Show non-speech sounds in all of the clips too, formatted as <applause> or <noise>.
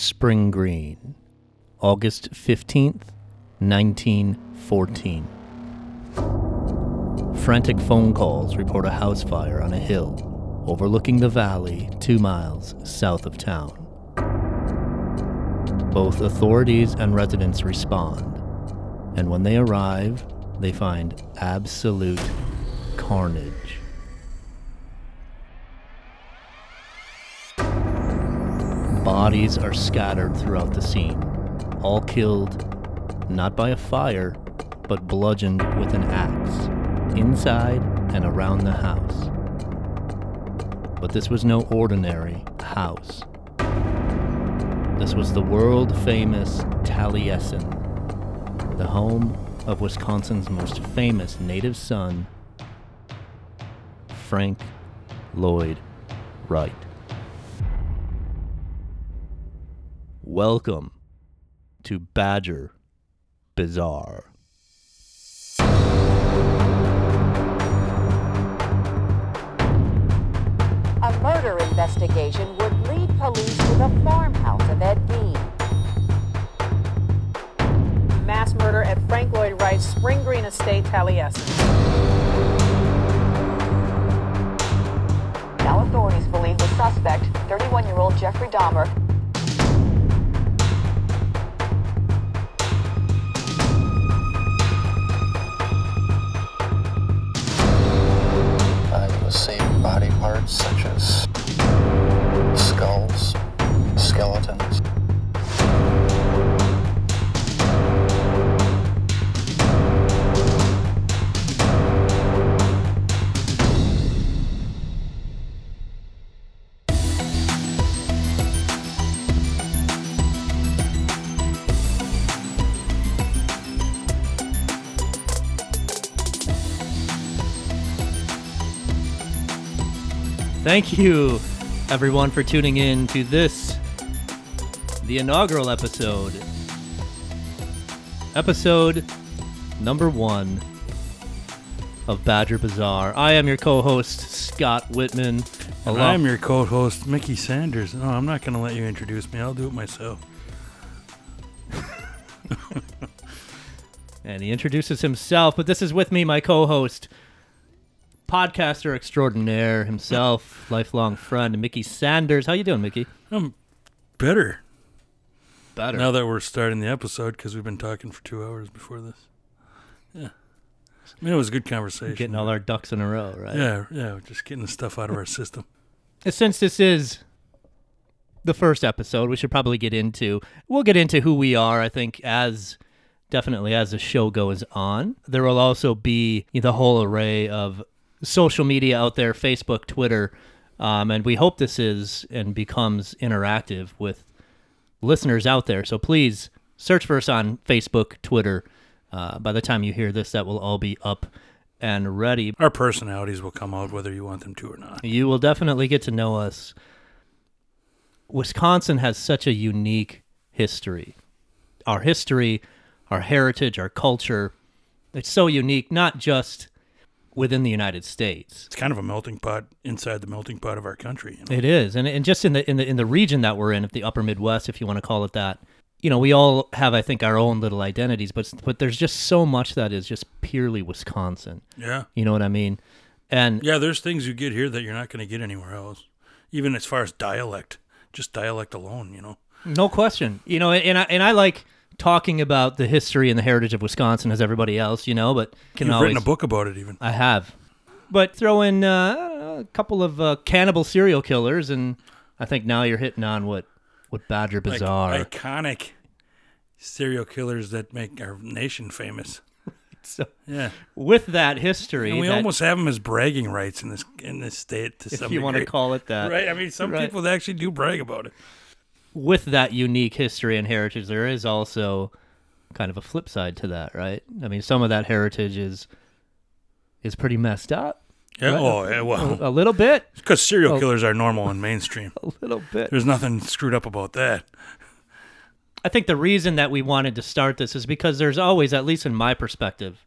Spring Green, August 15th, 1914. Frantic phone calls report a house fire on a hill overlooking the valley two miles south of town. Both authorities and residents respond, and when they arrive, they find absolute carnage. Bodies are scattered throughout the scene, all killed not by a fire, but bludgeoned with an axe, inside and around the house. But this was no ordinary house. This was the world famous Taliesin, the home of Wisconsin's most famous native son, Frank Lloyd Wright. Welcome to Badger Bizarre. A murder investigation would lead police to the farmhouse of Ed Gein. mass murder at Frank Lloyd Wright's Spring Green Estate, Taliesin. Now authorities believe the suspect, 31-year-old Jeffrey Dahmer, Will see body parts such as skulls, skeletons. Thank you, everyone, for tuning in to this, the inaugural episode. Episode number one of Badger Bazaar. I am your co host, Scott Whitman. And I'm your co-host, Mickey Sanders. No, I'm not going to let you introduce me. I'll do it myself. <laughs> and he introduces himself, but this is with me, my co host, podcaster extraordinaire himself, lifelong friend, Mickey Sanders. How you doing, Mickey? I'm better Better. now that we're starting the episode because we've been talking for two hours before this. Yeah, I mean it was a good conversation. Getting all our ducks in a row, right? yeah, yeah, just getting the stuff out of our <laughs> system. since this is the first episode, we should probably get into. We'll get into who we are. I think as definitely as the show goes on, there will also be the whole array of social media out there: Facebook, Twitter, um, and we hope this is and becomes interactive with listeners out there. So please search for us on Facebook, Twitter. Uh, by the time you hear this, that will all be up and ready. Our personalities will come out whether you want them to or not. You will definitely get to know us. Wisconsin has such a unique history. Our history, our heritage, our culture, it's so unique, not just within the United States. It's kind of a melting pot inside the melting pot of our country. You know? It is, and and just in the in the in the region that we're in, if the Upper Midwest, if you want to call it that, you know, we all have, I think, our own little identities, but but there's just so much that is just purely Wisconsin. Yeah, You know what I mean? And yeah. There's things you get here that you're not going to get anywhere else. Even as far as dialect, just dialect alone. You know. No question. You know, and I and I like talking about the history and the heritage of Wisconsin as everybody else, you know, but can You've always written a book about it, even. I have. But throw in uh, a couple of uh, cannibal serial killers and I think now you're hitting on what what Badger Like Bazaar. iconic serial killers that make our nation famous. <laughs> so, Yeah, with that history, and we that- almost have them as bragging rights in this in this state to if some you want to call it that. right. I mean, some Right. people actually do brag about it. With that unique history and heritage, there is also kind of a flip side to that, right? I mean, some of that heritage is is pretty messed up. Yeah. Right. Oh, yeah. Well, A little bit, because serial Oh. killers are normal <laughs> and mainstream. a little bit. There's nothing screwed up about that. I think the reason that we wanted to start this is because there's always, at least in my perspective,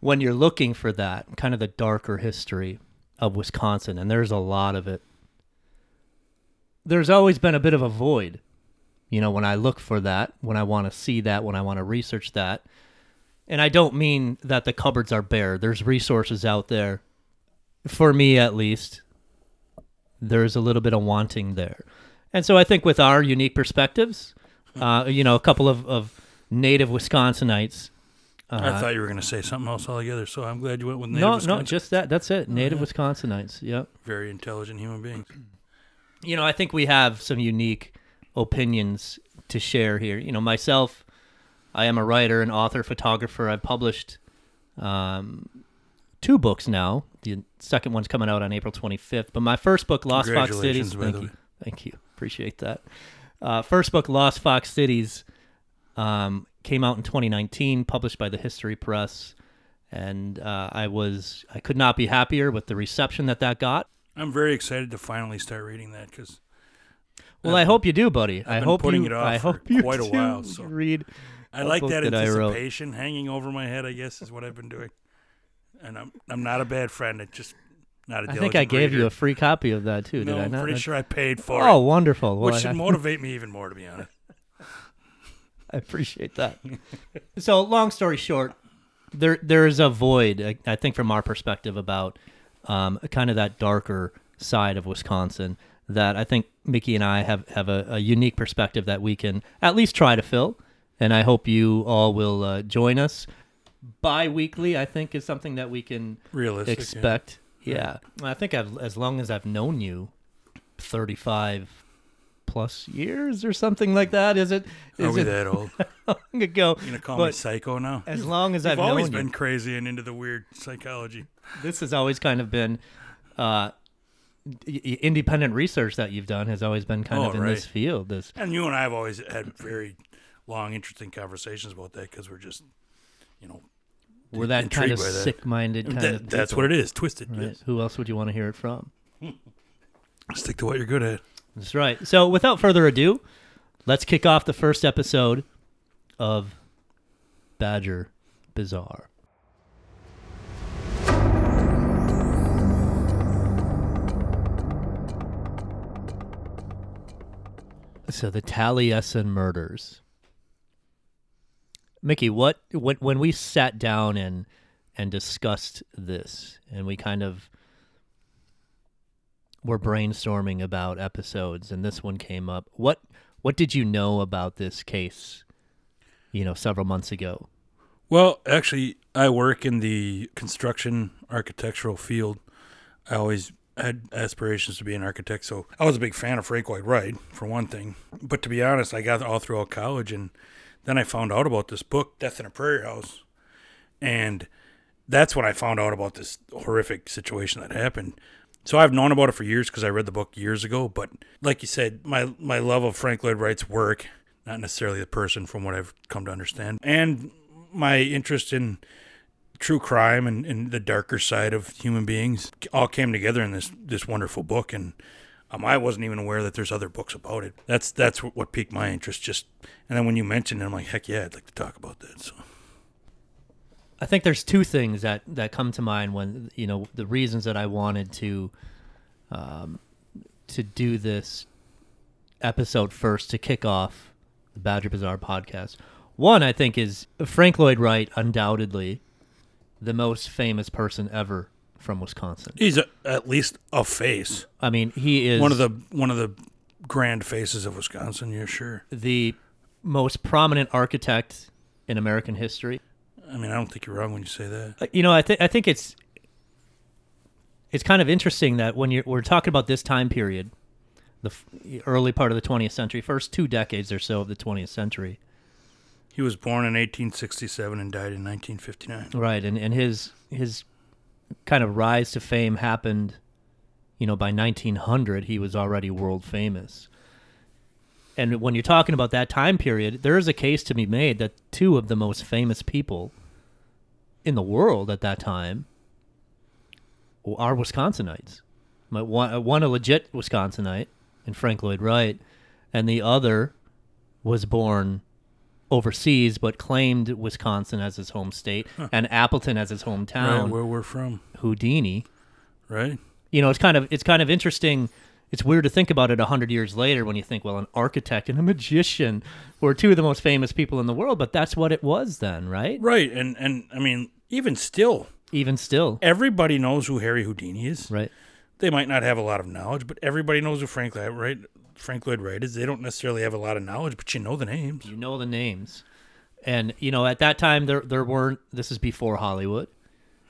when you're looking for that kind of the darker history of Wisconsin, and there's a lot of it, there's always been a bit of a void You know, when I look for that, when I want to see that, when I want to research that. And I don't mean that the cupboards are bare. There's resources out there. For me at least, there's a little bit of wanting there. And so I think with our unique perspectives, uh, you know, a couple of, of native Wisconsinites. I thought you were going to say something else altogether, so I'm glad you went with native no, no, just that. That's it. Native Wisconsinites. Yep. very intelligent human beings. You know, I think we have some unique opinions to share here. You know, myself, I am a writer, an author, photographer. I've published um, two books now. The second one's coming out on April 25th. But my first book, Lost Fox Cities, thank you, thank you, appreciate that. Uh, first book, Lost Fox Cities, um, came out in 2019, published by the History Press, and uh, I was I could not be happier with the reception that that got. I'm very excited to finally start reading that because Well, I hope you do, buddy. I been hope putting you. it off I for hope you quite a while, so- read. I like that that I anticipation hanging over my head. I guess is what I've been doing, and I'm I'm not a bad friend. It's just not a. I think I gave you a free copy of that too. No, did I I'm not? pretty sure I paid for Oh, it, Oh, wonderful! Well, which should I, motivate me even more, to be honest. <laughs> <laughs> I appreciate that. so, long story short, there there is a void. I, I think, from our perspective, about um, kind of that darker side of Wisconsin that I think Mickey and I have have a, a unique perspective that we can at least try to fill. And I hope you all will uh, join us bi-weekly. I think is something that we can Realistic. yeah. expect. Yeah. I think I've as long as I've known you, thirty five plus years or something like that. Is it? Are Is we it that old? <laughs> long ago? You gonna call me But psycho now? as long as You've I've always been you, crazy and into the weird psychology. This has always kind of been. Uh, independent research that you've done has always been kind Oh, of in right. this field. This And you and I have always had very long, interesting conversations about that because we're just, you know, we're that kind of intrigued by that. sick-minded kind that, of. that's what it is. Twisted. Right? Yes. Who else would you want to hear it from? <laughs> Stick to what you're good at. That's right. So, without further ado, let's kick off the first episode of Badger Bizarre. So, the Taliesin murders. Mickey, what when when we sat down and and discussed this, and we kind of were brainstorming about episodes and this one came up what what did you know about this case you know several months ago Well, actually, I work in the construction architectural field. I always had aspirations to be an architect, so I was a big fan of Frank Lloyd Wright, for one thing. But to be honest, I got all throughout college, and then I found out about this book, Death in a Prairie House, and that's when I found out about this horrific situation that happened. So I've known about it for years because I read the book years ago. But like you said, my my love of Frank Lloyd Wright's work, not necessarily the person, from what I've come to understand, and my interest in true crime and, and the darker side of human beings all came together in this this wonderful book and um, I wasn't even aware that there's other books about it. That's that's what, piqued my interest. Just and then when you mentioned it, I'm like, heck yeah, I'd like to talk about that. So i think there's two things that that come to mind when you know the reasons that i wanted to um to do this episode first to kick off the badger bazaar podcast one i think is frank lloyd wright undoubtedly the most famous person ever from wisconsin he's a, at least a face, i mean he is one of the one of the grand faces of Wisconsin. You're sure. the most prominent architect in American history. I mean, I don't think you're wrong when you say that. Uh, You know, I think I think it's it's kind of interesting that when you're we're talking about this time period, the f- early part of the 20th century, first two decades or so of the 20th century, He was born in 1867 and died in 1959. right? And and his his kind of rise to fame happened, you know, by 1900 he was already world famous. And when you're talking about that time period, there is a case to be made that two of the most famous people in the world at that time are Wisconsinites. One, uh, one a legit Wisconsinite, and Frank Lloyd Wright, and the other was born overseas but claimed Wisconsin as his home state and Appleton as his Right, hometown. where we're from, Houdini. right? You know, it's kind of it's kind of interesting it's weird to think about it a hundred years later when you think, well, an architect and a magician were two of the most famous people in the world, but that's what it was then, right? Right, and and I mean, even still, Even still, everybody knows who Harry Houdini is. right? They might not have a lot of knowledge, but everybody knows who Frank Lloyd Wright, Frank Lloyd Wright is. They don't necessarily have a lot of knowledge, but you know the names. You know the names, and you know at that time there there weren't. This is before Hollywood.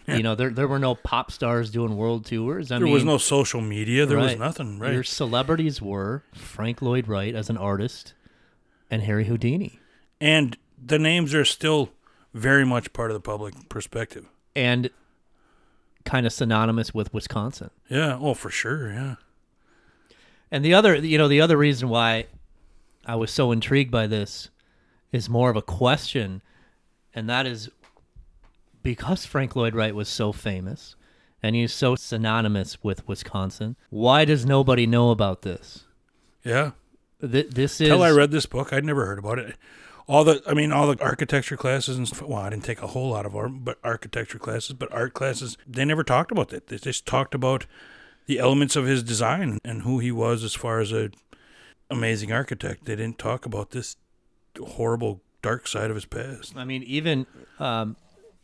You know there there were no pop stars doing world tours. I There mean, was no social media. There was nothing. Right. Your celebrities were Frank Lloyd Wright as an artist, and Harry Houdini. and the names are still very much part of the public perspective. and kind of synonymous with Wisconsin. Yeah. Oh, for sure. Yeah. And the other, you know, the other reason why I was so intrigued by this is more of a question, and that is because Frank Lloyd Wright was so famous and he's so synonymous with Wisconsin. Why does nobody know about this? Yeah. Th- this is Until I read this book, I'd never heard about it. All the, I mean, all the architecture classes and stuff. Well, I didn't take a whole lot of art, but architecture classes, but art classes, they never talked about that. They just talked about the elements of his design and who he was as far as a amazing architect. They didn't talk about this horrible dark side of his past. I mean, even um,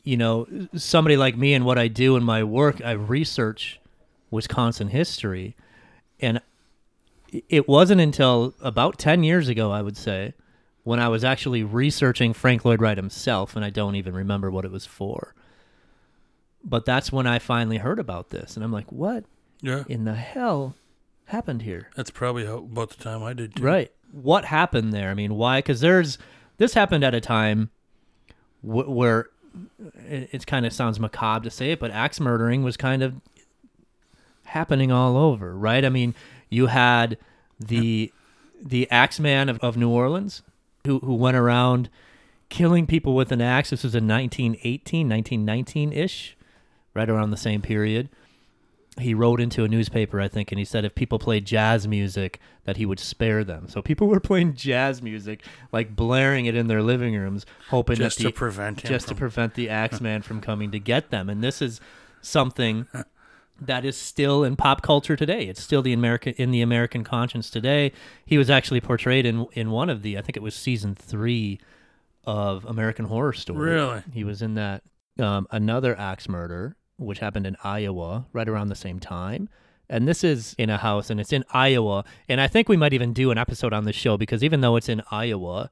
you know, somebody like me and what I do in my work, I research Wisconsin history, and it wasn't until about ten years ago, I would say, when I was actually researching Frank Lloyd Wright himself, and I don't even remember what it was for. But that's when I finally heard about this, and I'm like, "What Yeah. in the hell happened here?" That's probably how, about the time I did too. Right. What happened there? I mean, why? Because there's this happened at a time wh- where it, it kind of sounds macabre to say it, but axe murdering was kind of happening all over, right? I mean, you had the the axe man of, of New Orleans who who went around killing people with an axe. This was in 1918, 1919 ish, right around the same period he wrote into a newspaper, I think, and he said if people played jazz music, that he would spare them. So people <laughs> were playing jazz music, like blaring it in their living rooms, hoping Just that to prevent just to prevent the <laughs> Axeman from coming to get them. And this is something <laughs> that is still in pop culture today. It's still the American in the American conscience today. He was actually portrayed in in one of the, I think it was season three of American Horror Story. Really? He was in that. Um, another axe murder, which happened in Iowa right around the same time. And this is in a house and it's in Iowa. And I think we might even do an episode on this show because even though it's in Iowa,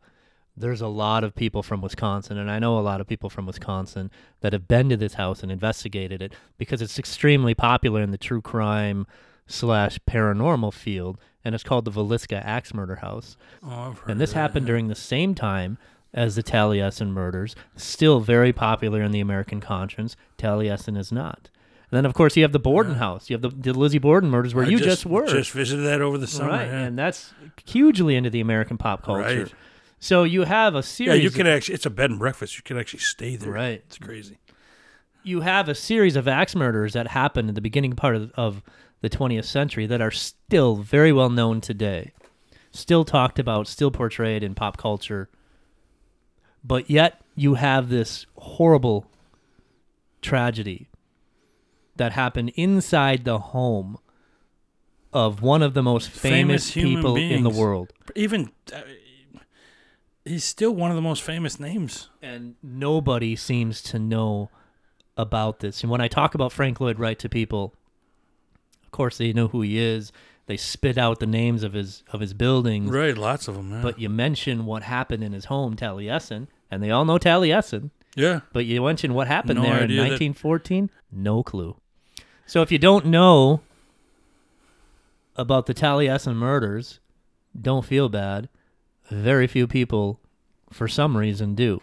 there's a lot of people from Wisconsin. And I know a lot of people from Wisconsin that have been to this house and investigated it because it's extremely popular in the true crime slash paranormal field. And it's called the Villisca Axe Murder House. Oh, And this happened during the same time as the Taliesin murders, still very popular in the American conscience. Taliesin is not. And then, of course, you have the Borden house. You have the, the Lizzie Borden murders, where I you just, were. Just visited that over the summer. right. yeah. And that's hugely into the American pop culture. Right. So you have a series. Yeah, you can actually. It's a bed and breakfast. You can actually stay there. Right. It's crazy. you have a series of axe murders that happened in the beginning part of, of the 20th century that are still very well known today, still talked about, still portrayed in pop culture. But yet you have this horrible tragedy that happened inside the home of one of the most famous, Famous people in the world. Even uh, he's still one of the most famous names. and nobody seems to know about this. And when I talk about Frank Lloyd Wright to people, of course they know who he is. They spit out the names of his of his buildings, Right. Lots of them. Yeah. but you mention what happened in his home, Taliesin, and they all know Taliesin. yeah. But you mention what happened No there in idea that- 1914, no clue. So if you don't know about the Taliesin murders, don't feel bad. Very few people, for some reason, do.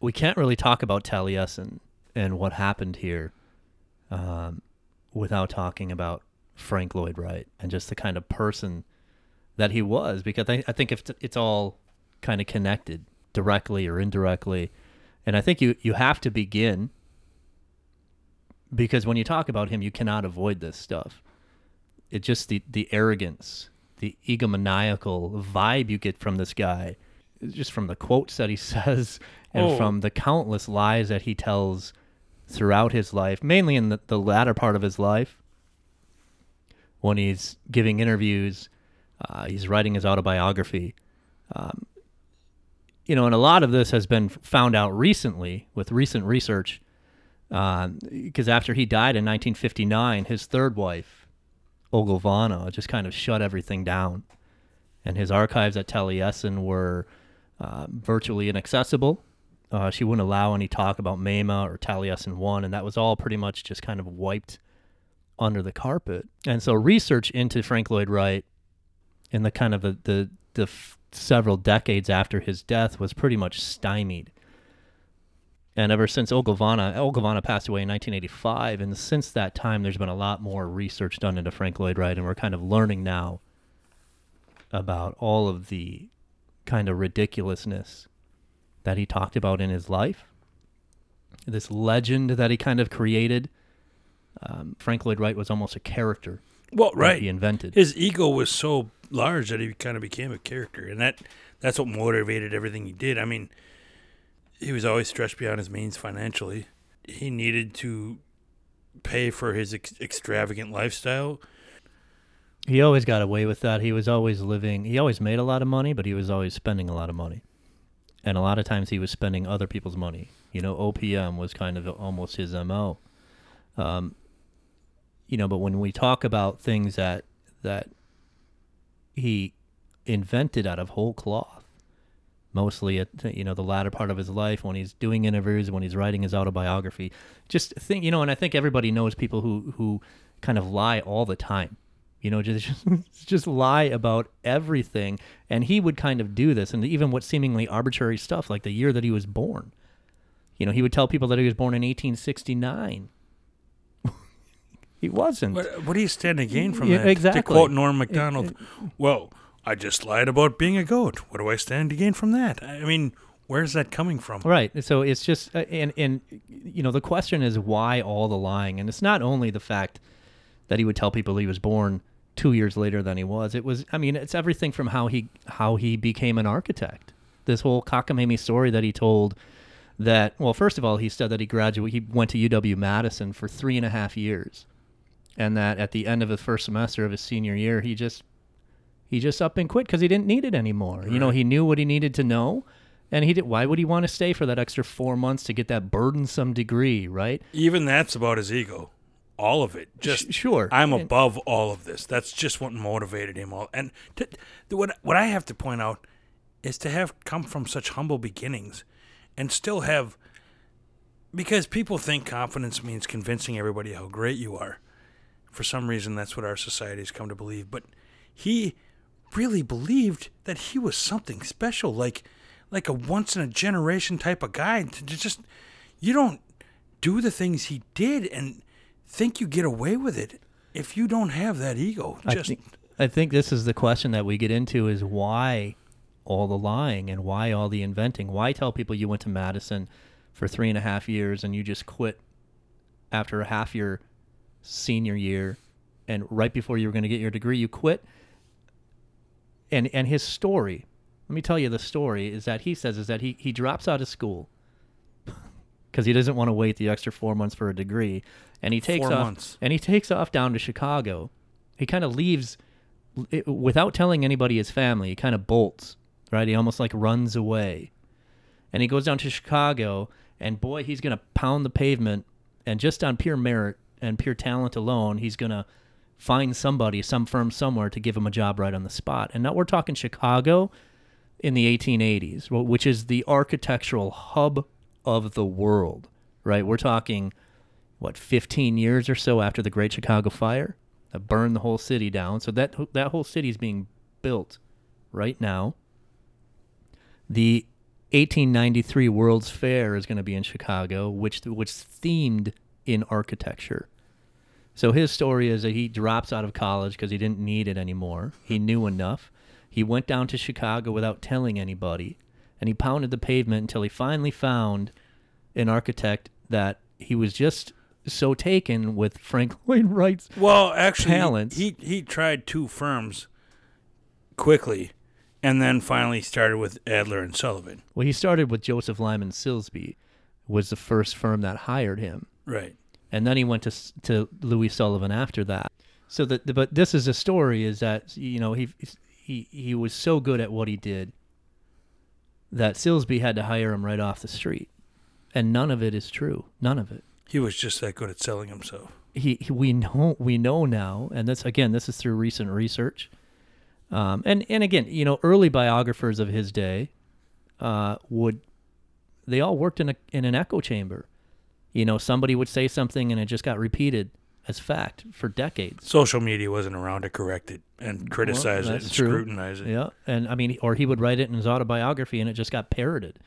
We can't really talk about Taliesin and what happened here um, without talking about Frank Lloyd Wright and just the kind of person that he was, because I, I think if it's all kind of connected directly or indirectly, and I think you you have to begin because when you talk about him, you cannot avoid this stuff. It just the the arrogance, the egomaniacal vibe you get from this guy just from the quotes that he <laughs> says and Oh. from the countless lies that he tells throughout his life, mainly in the, the latter part of his life, when he's giving interviews, uh, he's writing his autobiography. Um, you know, and a lot of this has been found out recently with recent research. Because after he died in 1959, his third wife, Olgivanna, just kind of shut everything down. And his archives at Taliesin were uh, virtually inaccessible. Uh, she wouldn't allow any talk about Mamah or Taliesin 1, and that was all pretty much just kind of wiped under the carpet. And so research into Frank Lloyd Wright in the kind of the, the, the f- several decades after his death was pretty much stymied. And ever since Olgivanna, Olgivanna passed away in 1985, and since that time, there's been a lot more research done into Frank Lloyd Wright, and we're kind of learning now about all of the kind of ridiculousness that he talked about in his life. This legend that he kind of created. Um, Frank Lloyd Wright was almost a character Well, that right. he invented. His ego was so large that he kind of became a character, and that that's what motivated everything he did. I mean, he was always stretched beyond his means financially. He needed to pay for his ex- extravagant lifestyle. He always got away with that. He was always living. He always made a lot of money, but he was always spending a lot of money, and a lot of times he was spending other people's money. You know, OPM was kind of almost his mo. Um, you know, but when we talk about things that that he invented out of whole cloth, mostly at you know the latter part of his life when he's doing interviews, when he's writing his autobiography, just think you know, and I think everybody knows people who who kind of lie all the time you know <laughs> just just lie about everything and he would kind of do this and even what seemingly arbitrary stuff like the year that he was born you know he would tell people that he was born in 1869 <laughs> he wasn't What, what do you stand to gain from Yeah, that? exactly. To quote Norm Macdonald, well, I just lied about being a goat. What do I stand to gain from that? I mean, where's that coming from? Right. So it's just uh, and and you know the question is why all the lying, and it's not only the fact that he would tell people he was born two years later than he was. It was I mean it's everything from how he how he became an architect. This whole cockamamie story that he told that well first of all he said that he graduated he went to UW Madison for three and a half years, and that at the end of the first semester of his senior year he just he just up and quit because he didn't need it anymore. You know, he knew what he needed to know, and he did. Why would he want to stay for that extra four months to get that burdensome degree, right? Even that's about his ego. All of it. Just sure. I'm above all of this. That's just what motivated him. All and to, the- what what I have to point out is to have come from such humble beginnings, and still have. Because people think confidence means convincing everybody how great you are. For some reason, that's what our society has come to believe. But he really believed that he was something special, like like a once in a generation type of guy. To to just you don't do the things he did and think you get away with it if you don't have that ego. I think, I think this is the question that we get into is why all the lying and why all the inventing? Why tell people you went to Madison for three and a half years and you just quit after a half year senior year and right before you were going to get your degree, you quit? And and his story, let me tell you the story is that he says is that he, he drops out of school because he doesn't want to wait the extra four months for a degree, and he takes Four off months. and he takes off down to Chicago. He kind of leaves it, without telling anybody his family. He kind of bolts, right? He almost like runs away, and he goes down to Chicago. And boy, he's gonna pound the pavement, and just on pure merit and pure talent alone, he's gonna find somebody, some firm somewhere to give him a job right on the spot. And now we're talking Chicago in the 1880s, which is the architectural hub of the world, right? We're talking, what, 15 years or so after the Great Chicago Fire that burned the whole city down. So that that whole city is being built right now. The 1893 World's Fair is going to be in Chicago, which which themed in architecture. So his story is that he drops out of college because he didn't need it anymore. He knew enough. He went down to Chicago without telling anybody, and he pounded the pavement until he finally found an architect that he was just so taken with Frank <laughs> Lloyd Wright's. well, actually, Talents. he he tried two firms quickly, and then finally started with Adler and Sullivan. Well, he started with Joseph Lyman Silsbee, was the first firm that hired him, Right. and then he went to to Louis Sullivan after that. So that, but this is a story is that you know he he he was so good at what he did that Silsbee had to hire him right off the street, and none of it is true. None of it. He was just that good at selling himself. he, he- we know we know now, and this again, this is through recent research. Um, and and again, you know, early biographers of his day uh, would they all worked in a in an echo chamber. You know, somebody would say something and it just got repeated as fact for decades. Social media wasn't around to correct it and criticize it and true. scrutinize it. Yeah, and I mean, or he would write it in his autobiography, and it just got parroted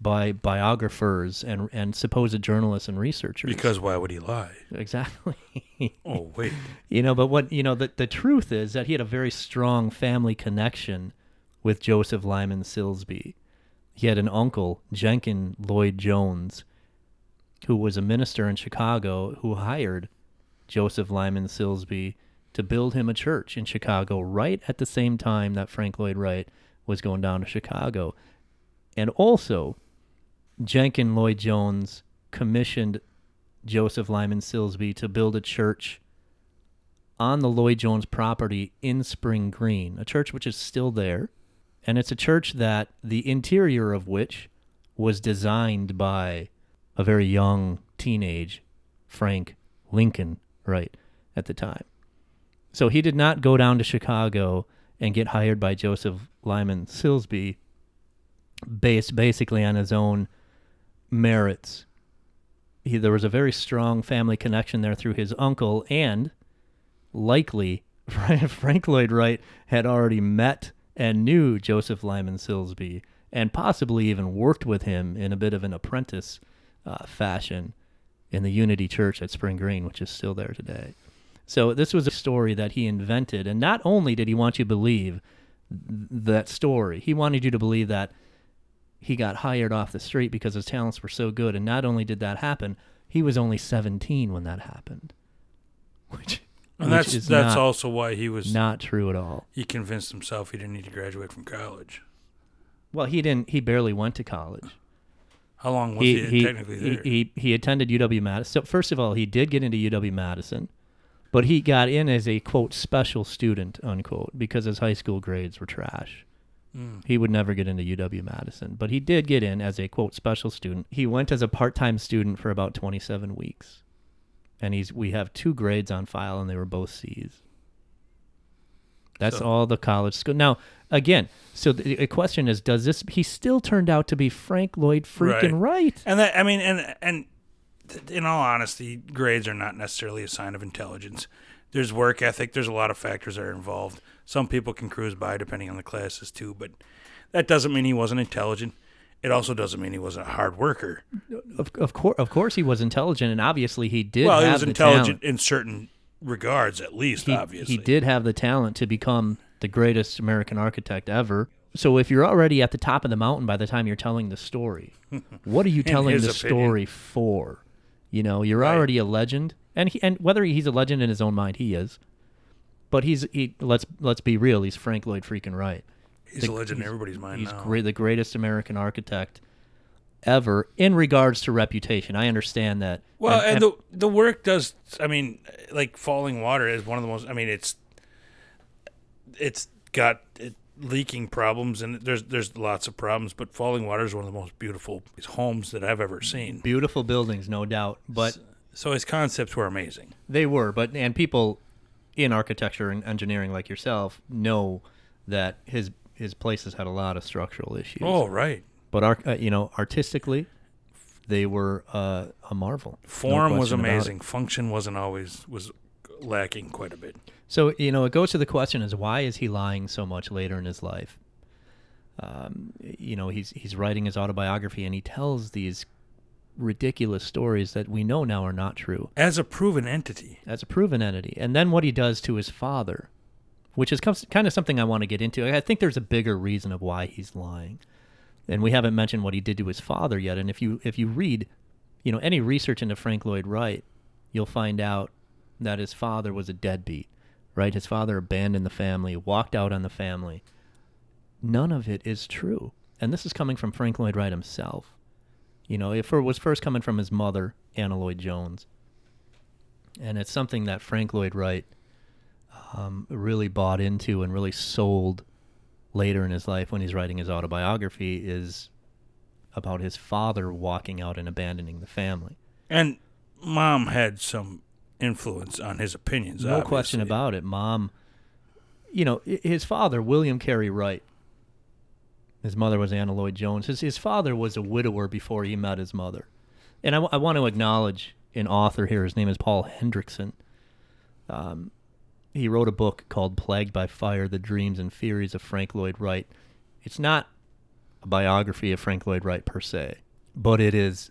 by biographers and and supposed journalists and researchers. Because why would he lie? exactly. <laughs> Oh wait. You know, but what you know, the the truth is that he had a very strong family connection with Joseph Lyman Silsbee. He had an uncle, Jenkin Lloyd Jones, who was a minister in Chicago who hired Joseph Lyman Silsbee to build him a church in Chicago right at the same time that Frank Lloyd Wright was going down to Chicago. And also, Jenkin Lloyd Jones commissioned Joseph Lyman Silsbee to build a church on the Lloyd Jones property in Spring Green, a church which is still there. And it's a church that the interior of which was designed by a very young teenage Frank Lincoln Wright at the time. So he did not go down to Chicago and get hired by Joseph Lyman Silsbee based basically on his own merits. He, there was a very strong family connection there through his uncle, and likely <laughs> Frank Lloyd Wright had already met and knew Joseph Lyman Silsbee and possibly even worked with him in a bit of an apprentice uh, fashion in the Unity Church at Spring Green, which is still there today. So this was a story that he invented, and not only did he want you to believe th- that story, he wanted you to believe that he got hired off the street because his talents were so good. And not only did that happen, he was only 17 when that happened, <laughs> which, And which that's that's not, also why he was not true at all. he convinced himself he didn't need to graduate from college. Well, he didn't. He barely went to college. How long was he, technically he, there? he he attended UW Madison. So first of all, he did get into UW Madison, but he got in as a quote special student unquote because his high school grades were trash. Hmm. He would never get into UW Madison, but he did get in as a quote special student. He went as a part-time student for about 27 weeks. And he's we have two grades on file and they were both C's. That's So- all the college school. Now, again, so the, the question is does this he still turned out to be Frank Lloyd freaking Wright? And that I mean, and and in all honesty, grades are not necessarily a sign of intelligence. There's work ethic. There's a lot of factors that are involved. Some people can cruise by depending on the classes too, but that doesn't mean he wasn't intelligent. It also doesn't mean he wasn't a hard worker. Of, of course, of course, he was intelligent, and obviously he did. well, he was intelligent talent. in certain regards, at least. He, obviously, he did have the talent to become the greatest American architect ever. So if you're already at the top of the mountain by the time you're telling the story, <laughs> what are you telling the opinion. story for? You know, you're Right. already a legend, and he, and whether he's a legend in his own mind, he is. But he's he. Let's let's be real. He's Frank Lloyd freaking Wright. He's the- a legend in everybody's mind He's now. great, the greatest American architect ever in regards to reputation. I understand that. Well, and, the the work does. I mean, like Falling Water is one of the most. I mean, it's it's got it, leaking problems, and there's there's lots of problems. But Falling Water is one of the most beautiful homes that I've ever seen. beautiful buildings, no doubt. But So his concepts were amazing. They were, but and people in architecture and engineering like yourself know that his his places had a lot of structural issues. Oh, right. But ar- uh, you know, artistically, they were uh, a marvel. No Form was about it. amazing. Function wasn't always was lacking quite a bit. So you know, it goes to the question: is why is he lying so much later in his life? Um, you know, he's he's writing his autobiography and he tells these ridiculous stories that we know now are not true. As a proven entity, as a proven entity. And then what he does to his father, which is kind of something I want to get into. I think there's a bigger reason of why he's lying. And we haven't mentioned what he did to his father yet. And if you if you read, you know, any research into Frank Lloyd Wright, you'll find out that his father was a deadbeat, right? His father abandoned the family, walked out on the family, none of it is true. And this is coming from Frank Lloyd Wright himself. You know, it was first coming from his mother, Anna Lloyd Jones. And it's something that Frank Lloyd Wright um, really bought into and really sold later in his life when he's writing his autobiography is about his father walking out and abandoning the family. And mom had some influence on his opinions. No question about it. Mom, you know, his father, William Carey Wright, his mother was Anna Lloyd Jones. His, his father was a widower before he met his mother. And I want to acknowledge an author here. His name is Paul Hendrickson. Um, he wrote a book called Plagued by Fire The Dreams and Theories of Frank Lloyd Wright. It's not a biography of Frank Lloyd Wright per se, but it is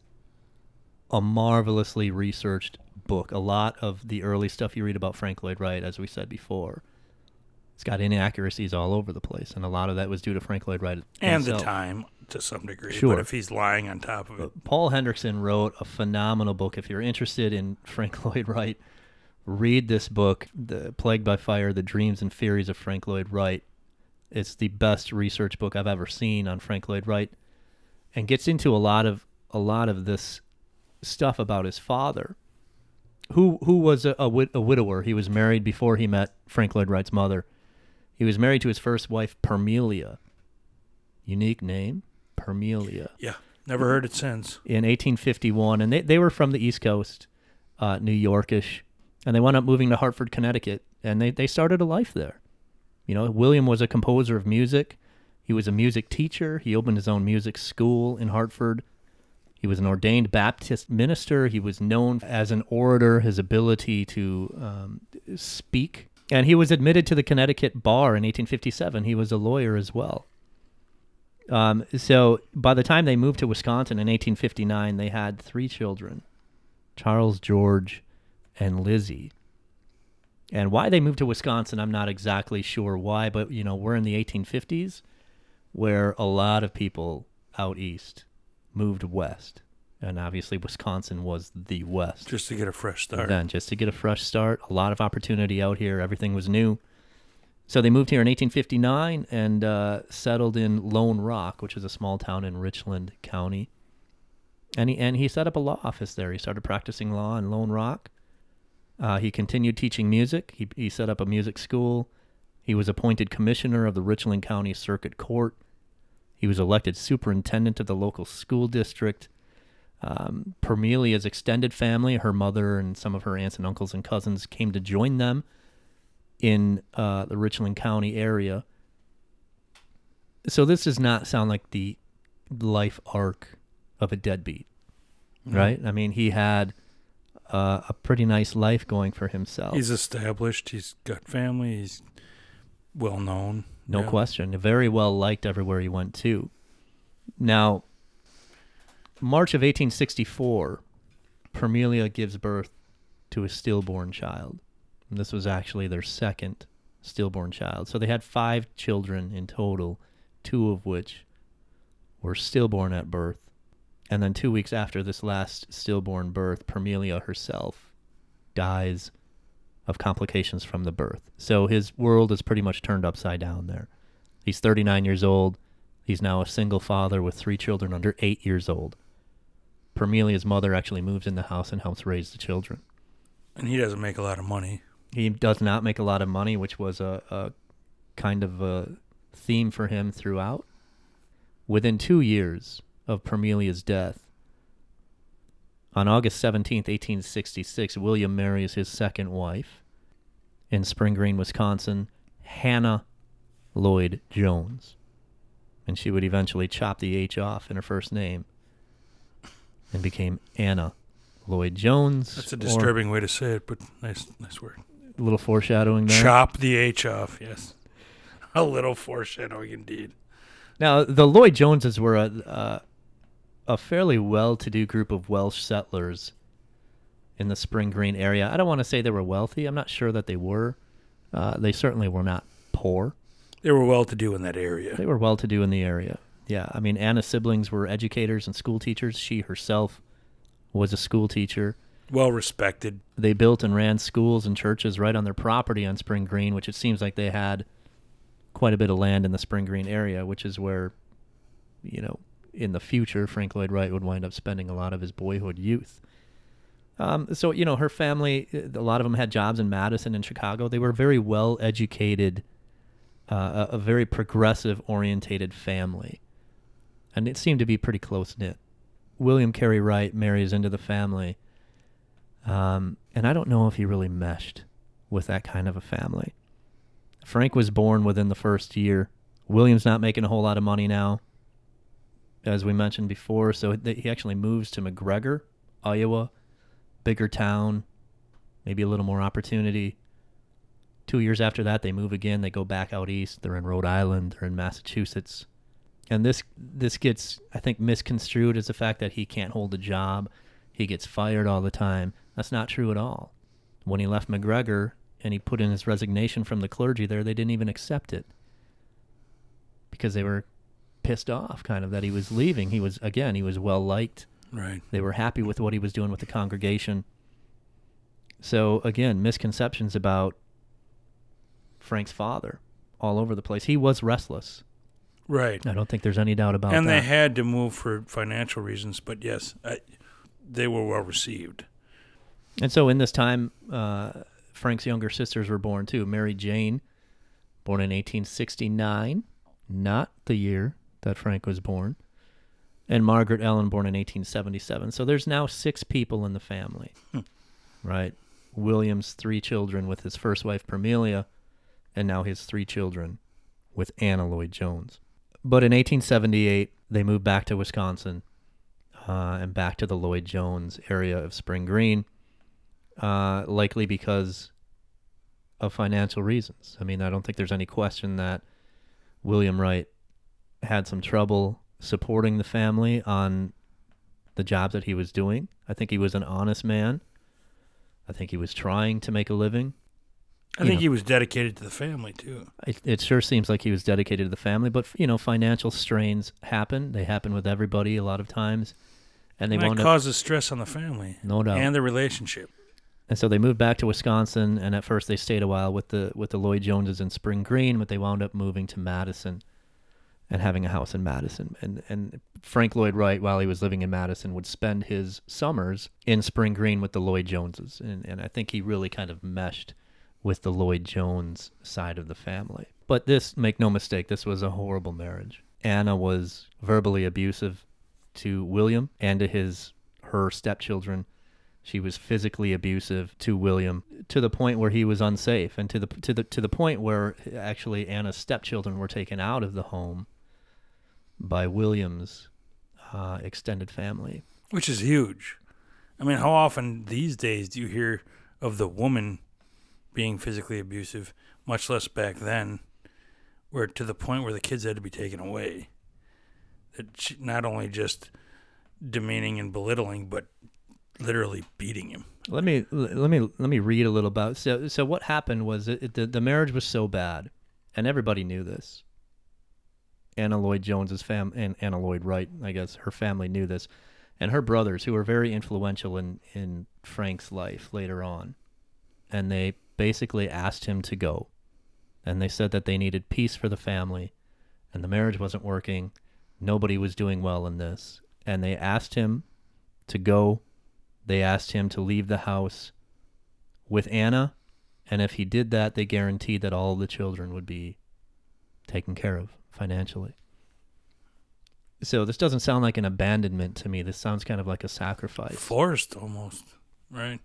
a marvelously researched book. A lot of the early stuff you read about Frank Lloyd Wright, as we said before, it's got inaccuracies all over the place, and a lot of that was due to Frank Lloyd Wright and the time to some degree. Sure. But if he's lying on top of it, Paul Hendrickson wrote a phenomenal book. If you're interested in <laughs> Frank Lloyd Wright, read this book, The Plagued by Fire, The Dreams and Theories of Frank Lloyd Wright. It's the best research book I've ever seen on Frank Lloyd Wright and gets into a lot of a lot of this stuff about his father who who was a, a, wid- a widower. He was married before he met Frank Lloyd Wright's mother. He was married to his first wife, Permelia. Unique name, Permelia yeah, never heard it since. in 1851, and they, they were from the East Coast, uh, New Yorkish, and they wound up moving to Hartford, Connecticut, and they, they started a life there. You know, William was a composer of music. He was a music teacher. He opened his own music school in Hartford. He was an ordained Baptist minister. He was known as an orator, his ability to um, speak. And he was admitted to the Connecticut bar in 1857. He was a lawyer as well. Um, so by the time they moved to Wisconsin in 1859, they had three children Charles, George, and Lizzie. And why they moved to Wisconsin, I'm not exactly sure why, but you know, we're in the 1850s where a lot of people out east moved west. And obviously, Wisconsin was the West Just to get a fresh start. then just to get a fresh start. A lot of opportunity out here. Everything was new. So they moved here in 1859 and uh, settled in Lone Rock, which is a small town in Richland County. And he, and he set up a law office there. He started practicing law in Lone Rock. Uh, he continued teaching music. He, he set up a music school. He was appointed commissioner of the Richland County Circuit Court. He was elected superintendent of the local school district. Um, Permelia's extended family, her mother and some of her aunts and uncles and cousins, came to join them in uh, the Richland County area. So this does not sound like the life arc of a deadbeat, right? I mean, he had uh, a pretty nice life going for himself. He's established. He's got family. He's well known. No Yeah. question. Very well liked everywhere he went to. Now, March of 1864, Permelia gives birth to a stillborn child. And this was actually their second stillborn child. So they had five children in total, two of which were stillborn at birth. And then two weeks after this last stillborn birth, Permelia herself dies of complications from the birth. So his world is pretty much turned upside down there. He's 39 years old. He's now a single father with three children under eight years old. Permelia's mother actually moves in the house and helps raise the children. And he doesn't make a lot of money. He does not make a lot of money, which was a, a kind of a theme for him throughout. Within two years of Permelia's death, on August 17th, 1866, William marries his second wife in Spring Green, Wisconsin, Hannah Lloyd Jones. And she would eventually chop the H off in her first name and became Anna Lloyd Jones. That's a disturbing way to say it, but nice, nice word. a little foreshadowing there. Chop the H off. Yes, <laughs> a little foreshadowing indeed. Now, the Lloyd Joneses were a uh, a fairly well-to-do group of Welsh settlers in the Spring Green area. I don't want to say they were wealthy. I'm not sure that they were. Uh, they certainly were not poor. They were well to do in that area. They were well-to-do in the area. Yeah, I mean, Anna's siblings were educators and school teachers. She herself was a school teacher. Well respected. They built and ran schools and churches right on their property on Spring Green, which it seems like they had quite a bit of land in the Spring Green area, which is where, you know, in the future, Frank Lloyd Wright would wind up spending a lot of his boyhood youth. Um, so you know, her family, a lot of them had jobs in Madison and Chicago. They were very well educated, uh, a, a very progressive orientated family, and it seemed to be pretty close knit. William Carey Wright marries into the family, um, and I don't know if he really meshed with that kind of a family. Frank was born within the first year. William's not making a whole lot of money now, as we mentioned before. So he actually moves to McGregor, Iowa, bigger town, maybe a little more opportunity. Two years after that, they move again. They go back out east. They're in Rhode Island. They're in Massachusetts. And this this gets, I think, misconstrued as the fact that he can't hold a job. He gets fired all the time. That's not true at all. When he left McGregor and he put in his resignation from the clergy there, they didn't even accept it because they were pissed off, kind of that he was leaving. He was again, he was well liked. Right. They were happy with what he was doing with the congregation. So again, misconceptions about Frank's father all over the place. He was restless. Right. I don't think there's any doubt about and that. they had to move for financial reasons, but yes, I, they were well received. And so in this time, uh, Frank's younger sisters were born too. Mary Jane, born in 1869, not the year that Frank was born, and Margaret Ellen, born in 1877. So there's now six people in the family, right? William's three children with his first wife, Permelia, and now his three children with Anna Lloyd Jones. But in 1878, they moved back to Wisconsin uh, and back to the Lloyd Jones area of Spring Green uh, likely because of financial reasons. I mean, I don't think there's any question that William Wright had some trouble supporting the family on the jobs that he was doing. I think he was an honest man. I think he was trying to make a living. I You think know. he was dedicated to the family too. It, it sure seems like he was dedicated to the family, but you know, financial strains happen. They happen with everybody a lot of times, and they And that up causes stress on the family no doubt. and the relationship. And so they moved back to Wisconsin, and at first they stayed a while with the with the Lloyd Joneses in Spring Green, but they wound up moving to Madison and having a house in Madison. And and Frank Lloyd Wright, while he was living in Madison, would spend his summers in Spring Green with the Lloyd Joneses, and and I think he really kind of meshed with the Lloyd Jones side of the family. But this, make no mistake, this was a horrible marriage. Anna was verbally abusive to William and to his her stepchildren. She was physically abusive to William to the point where he was unsafe, and to the to the to the point where actually Anna's stepchildren were taken out of the home by William's uh, extended family. which is huge. I mean, how often these days do you hear of the woman being physically abusive, much less back then, where to the point where the kids had to be taken away? That she, not only just demeaning and belittling, but literally beating him. Let me let me let me read a little about so so what happened was it, it, the the marriage was so bad, and everybody knew this. Anna Lloyd Jones's fam and Anna Lloyd Wright, I guess her family knew this, and her brothers who were very influential in in Frank's life later on, and they basically asked him to go, and they said that they needed peace for the family, and the marriage wasn't working, nobody was doing well in this, and they asked him to go. They asked him to leave the house with Anna, and if he did that, they guaranteed that all the children would be taken care of financially. So this doesn't sound like an abandonment to me. This sounds kind of like a sacrifice. Forced almost, right?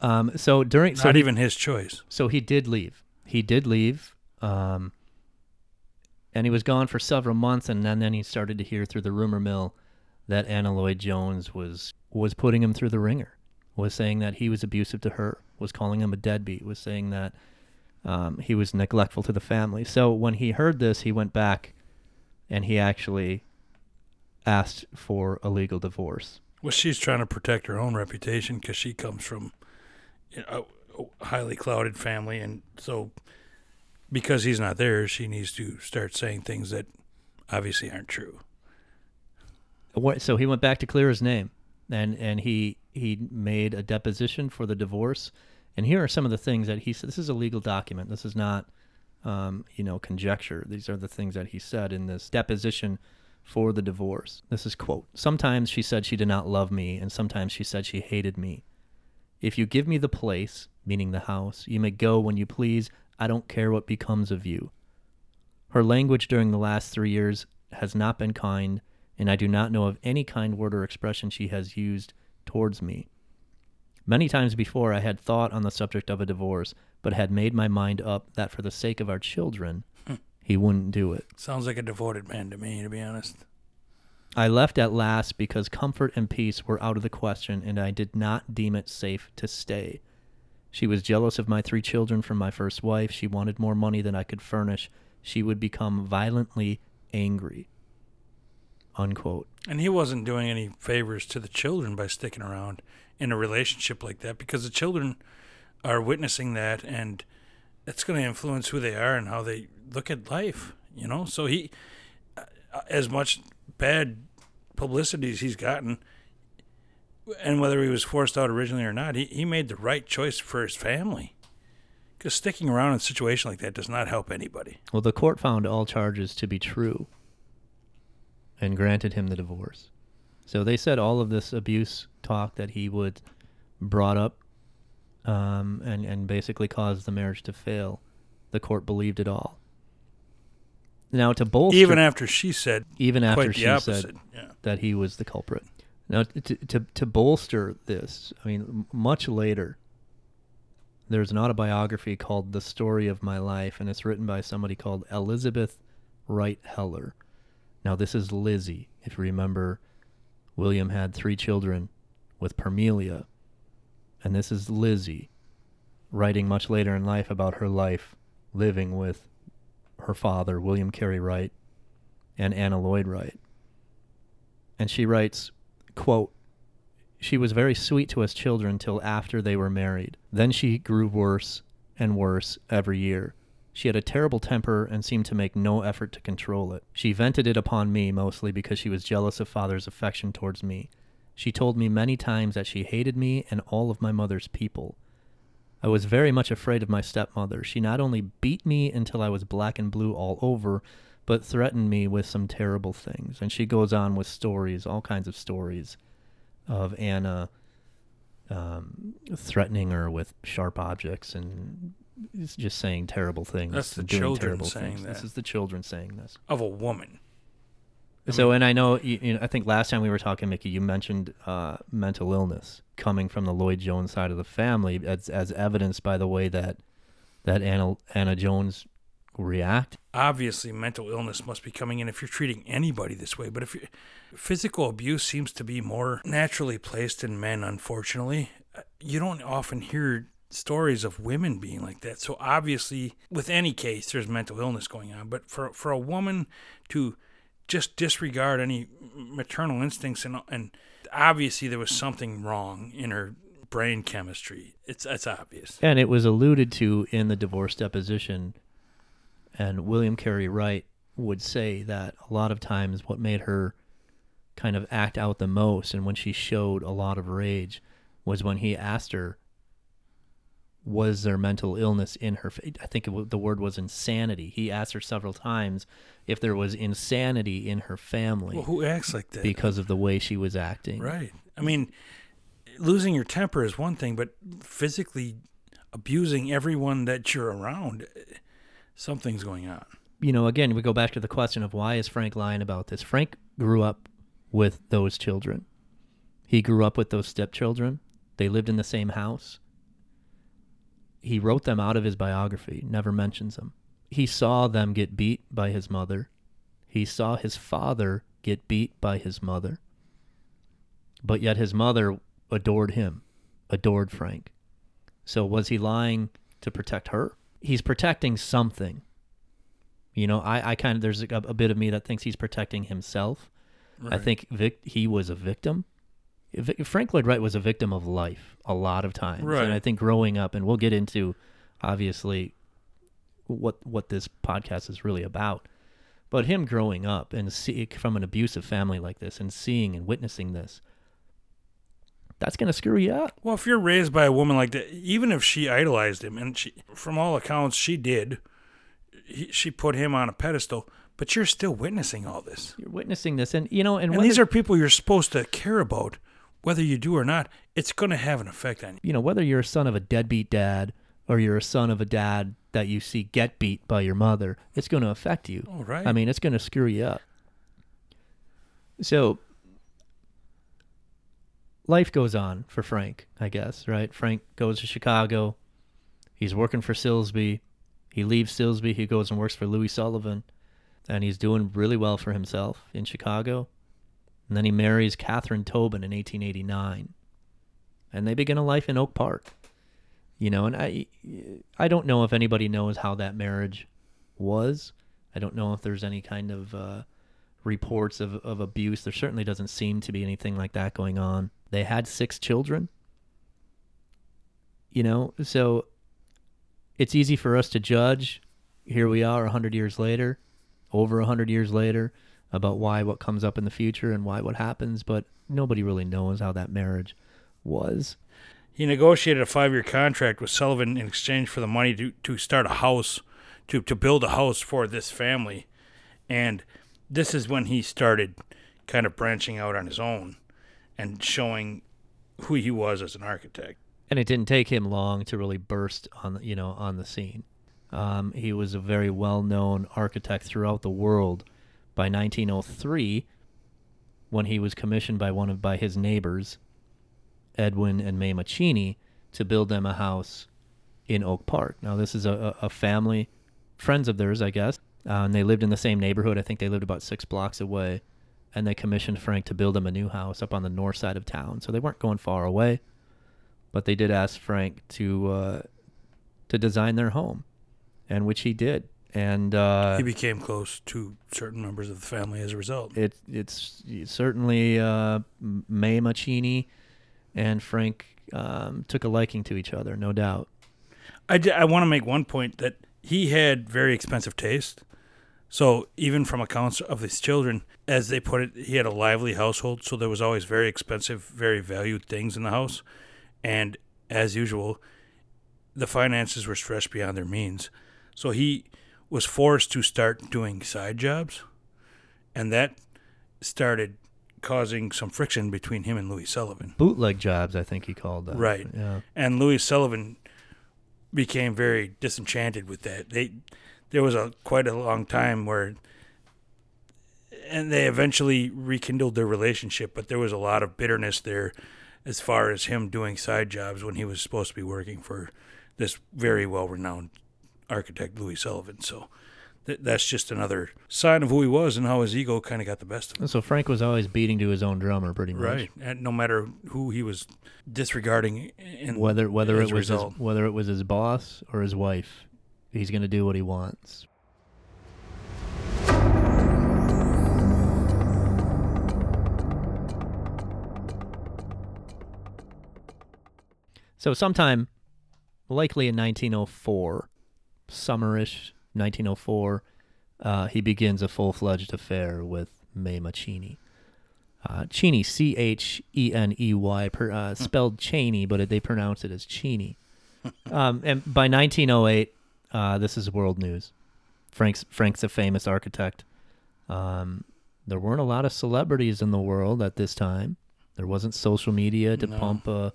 Um, so during so Not he- even his choice. so he did leave. He did leave. Um, and he was gone for several months, and then, then he started to hear through the rumor mill that Anna Lloyd Jones was was putting him through the ringer, was saying that he was abusive to her, was calling him a deadbeat, was saying that um, he was neglectful to the family. So when he heard this, he went back, and he actually asked for a legal divorce. Well, she's trying to protect her own reputation because she comes from you know, a highly clouded family, and so because he's not there, she needs to start saying things that obviously aren't true. What- So he went back to clear his name, and and he he made a deposition for the divorce. And here are some of the things that he said. This is a legal document. This is not um, you know, conjecture. These are the things that he said in this deposition for the divorce. This is quote. Sometimes she said she did not love me, and sometimes she said she hated me. If you give me the place, meaning the house, you may go when you please. I don't care what becomes of you. Her language during the last three years has not been kind, and I do not know of any kind word or expression she has used towards me. Many times before I had thought on the subject of a divorce, but had made my mind up that for the sake of our children, hmm. he wouldn't do it. Sounds like a devoted man to me, to be honest. I left at last because comfort and peace were out of the question, and I did not deem it safe to stay. She was jealous of my three children from my first wife. She wanted more money than I could furnish. She would become violently angry. Unquote. And he wasn't doing any favors to the children by sticking around in a relationship like that because the children are witnessing that and it's going to influence who they are and how they look at life, you know? So he, uh, as much bad publicity as he's gotten, and whether he was forced out originally or not, he, he made the right choice for his family. Because sticking around in a situation like that does not help anybody. Well, the court found all charges to be true and granted him the divorce. So they said all of this abuse talk that he would brought up um, and and basically caused the marriage to fail. The court believed it all. Now to bolster, Even after she said even after she opposite. said yeah. that he was the culprit. Now, to, to, to bolster this, I mean, much later, there's an autobiography called The Story of My Life, and it's written by somebody called Elizabeth Wright Heller. Now, this is Lizzie. If you remember, William had three children with Permelia, and this is Lizzie writing much later in life about her life living with her father, William Carey Wright, and Anna Lloyd Wright. And she writes quote she was very sweet to us children till after they were married. Then she grew worse and worse every year she had a terrible temper and seemed to make no effort to control it she vented it upon me mostly because she was jealous of father's affection towards me she told me many times that she hated me and all of my mother's people I was very much afraid of my stepmother. She not only beat me until I was black and blue all over, but threatened me with some terrible things. And she goes on with stories, all kinds of stories of Anna um, threatening her with sharp objects and is just saying terrible things. That's the children saying things. This is the children saying this. Of a woman. So, and I know, you, you know, I think last time we were talking, Mickey, you mentioned uh, mental illness coming from the Lloyd Jones side of the family, as as evidenced by the way that that Anna Anna Jones react. obviously mental illness must be coming in if you're treating anybody this way but if you physical abuse seems to be more naturally placed in men unfortunately Uh, you don't often hear stories of women being like that. So obviously with any case there's mental illness going on but for for a woman to just disregard any maternal instincts and and obviously there was something wrong in her brain chemistry. It's it's obvious. And it was alluded to in the divorce deposition. And William Carey Wright would say that a lot of times what made her kind of act out the most and when she showed a lot of rage was when he asked her, was there mental illness in her? I think it, the word was insanity. He asked her several times if there was insanity in her family well who acts like that because of the way she was acting. Right. I mean, losing your temper is one thing, but physically abusing everyone that you're around, something's going on. you know, again, we go back to the question of why is Frank lying about this? Frank grew up with those children. He grew up with those stepchildren. They lived in the same house. He wrote them out of his biography, never mentions them. He saw them get beat by his mother. He saw his father get beat by his mother. But yet his mother adored him, adored Frank. So was he lying to protect her? He's protecting something. You know, I, I kind of there's a, a bit of me that thinks he's protecting himself. I think Vic, he was a victim. Frank Lloyd Wright was a victim of life a lot of times, Right. and I think growing up, and we'll get into obviously what what this podcast is really about. But him growing up and see from an abusive family like this, and seeing and witnessing this, that's gonna screw you up. Well, if you're raised by a woman like that, even if she idolized him, and she, from all accounts, she did, he, she put him on a pedestal, but you're still witnessing all this. You're witnessing this, and you know, and, And these are people you're supposed to care about, whether you do or not. It's going to have an effect on you. you know, whether you're a son of a deadbeat dad or you're a son of a dad that you see get beat by your mother, it's going to affect you. All right. I mean, it's going to screw you up. So life goes on for Frank, I guess, right? Frank goes to Chicago. He's working for Silsbee. He leaves Silsbee. He goes and works for Louis Sullivan. And he's doing really well for himself in Chicago. And then he marries Catherine Tobin in 1889. And they begin a life in Oak Park. You know, and I I don't know if anybody knows how that marriage was. I don't know if there's any kind of uh, reports of, of abuse. There certainly doesn't seem to be anything like that going on. They had six children. You know, so it's easy for us to judge. Here we are, a hundred years later, over a hundred years later, about why what comes up in the future and why what happens. But nobody really knows how that marriage was. He negotiated a five-year contract with Sullivan in exchange for the money to, to start a house, to, to build a house for this family. And this is when he started kind of branching out on his own and showing who he was as an architect. and it didn't take him long to really burst on the- you know on the scene. Um, he was a very well-known architect throughout the world. By 1903, when he was commissioned by one of by his neighbors, Edwin and Mamah Cheney, to build them a house in Oak Park. Now, this is a, a family, friends of theirs, I guess, uh, and they lived in the same neighborhood. I think they lived about six blocks away, and they commissioned Frank to build them a new house up on the north side of town. So they weren't going far away but they did ask Frank to uh, to design their home, and which he did. And uh, he became close to certain members of the family as a result. it it's certainly uh, Mamah Cheney and Frank um, took a liking to each other, no doubt. I, want to make one point that he had very expensive taste. So even from accounts of his children, as they put it, he had a lively household. So there was always very expensive, very valued things in the house, and as usual, the finances were stretched beyond their means. So he was forced to start doing side jobs, and that started causing some friction between him and Louis Sullivan. Bootleg jobs, I think he called them. Right. Yeah. And Louis Sullivan became very disenchanted with that. They there was a quite a long time where and they eventually rekindled their relationship, but there was a lot of bitterness there as far as him doing side jobs when he was supposed to be working for this very well renowned architect Louis Sullivan. So th- that's just another sign of who he was and how his ego kind of got the best of him. And so Frank was always beating to his own drummer, pretty much. Right, and no matter who he was disregarding, in Whether whether it was his, whether it was his boss or his wife, he's going to do what he wants. So sometime, likely in 1904, summerish 1904, uh, he begins a full-fledged affair with Mamah Cheney. Uh, Cheney, C H E N E Y, uh, spelled Cheney, but they pronounce it as Cheney. Um, and by 1908, uh, this is world news. Frank's Frank's a famous architect. Um, there weren't a lot of celebrities in the world at this time. There wasn't social media to No. pump, uh,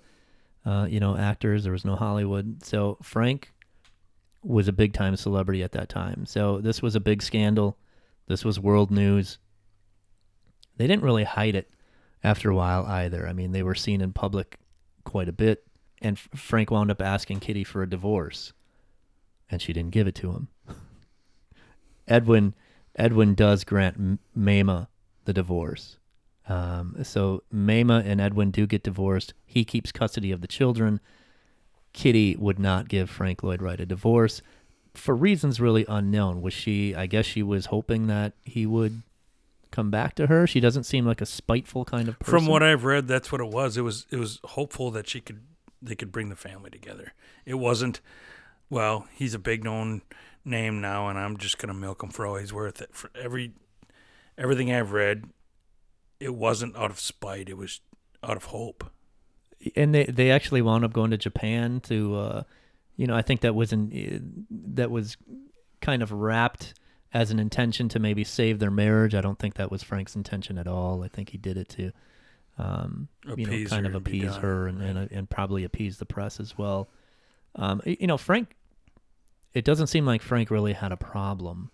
uh, you know, actors. There was no Hollywood. So Frank was a big time celebrity at that time. So this was a big scandal. This was world news. They didn't really hide it after a while either. I mean, they were seen in public quite a bit, and Frank wound up asking Kitty for a divorce, and she didn't give it to him. <laughs> Edwin Edwin does grant Mamah the divorce. Um, so Mamah and Edwin do get divorced. He keeps custody of the children. Kitty would not give Frank Lloyd Wright a divorce for reasons really unknown. Was she? I guess she was hoping that he would come back to her. She doesn't seem like a spiteful kind of person. From what I've read, that's what it was. It was it was hopeful that she could they could bring the family together. It wasn't. Well, he's a big known name now, and I'm just gonna milk him for all he's worth. It for every everything I've read, it wasn't out of spite. It was out of hope. And they they actually wound up going to Japan to, uh, you know, I think that was in that was kind of wrapped as an intention to maybe save their marriage. I don't think that was Frank's intention at all. I think he did it to, um, you know, kind of appease her and, and and probably appease the press as well. Um, you know, Frank. It doesn't seem like Frank really had a problem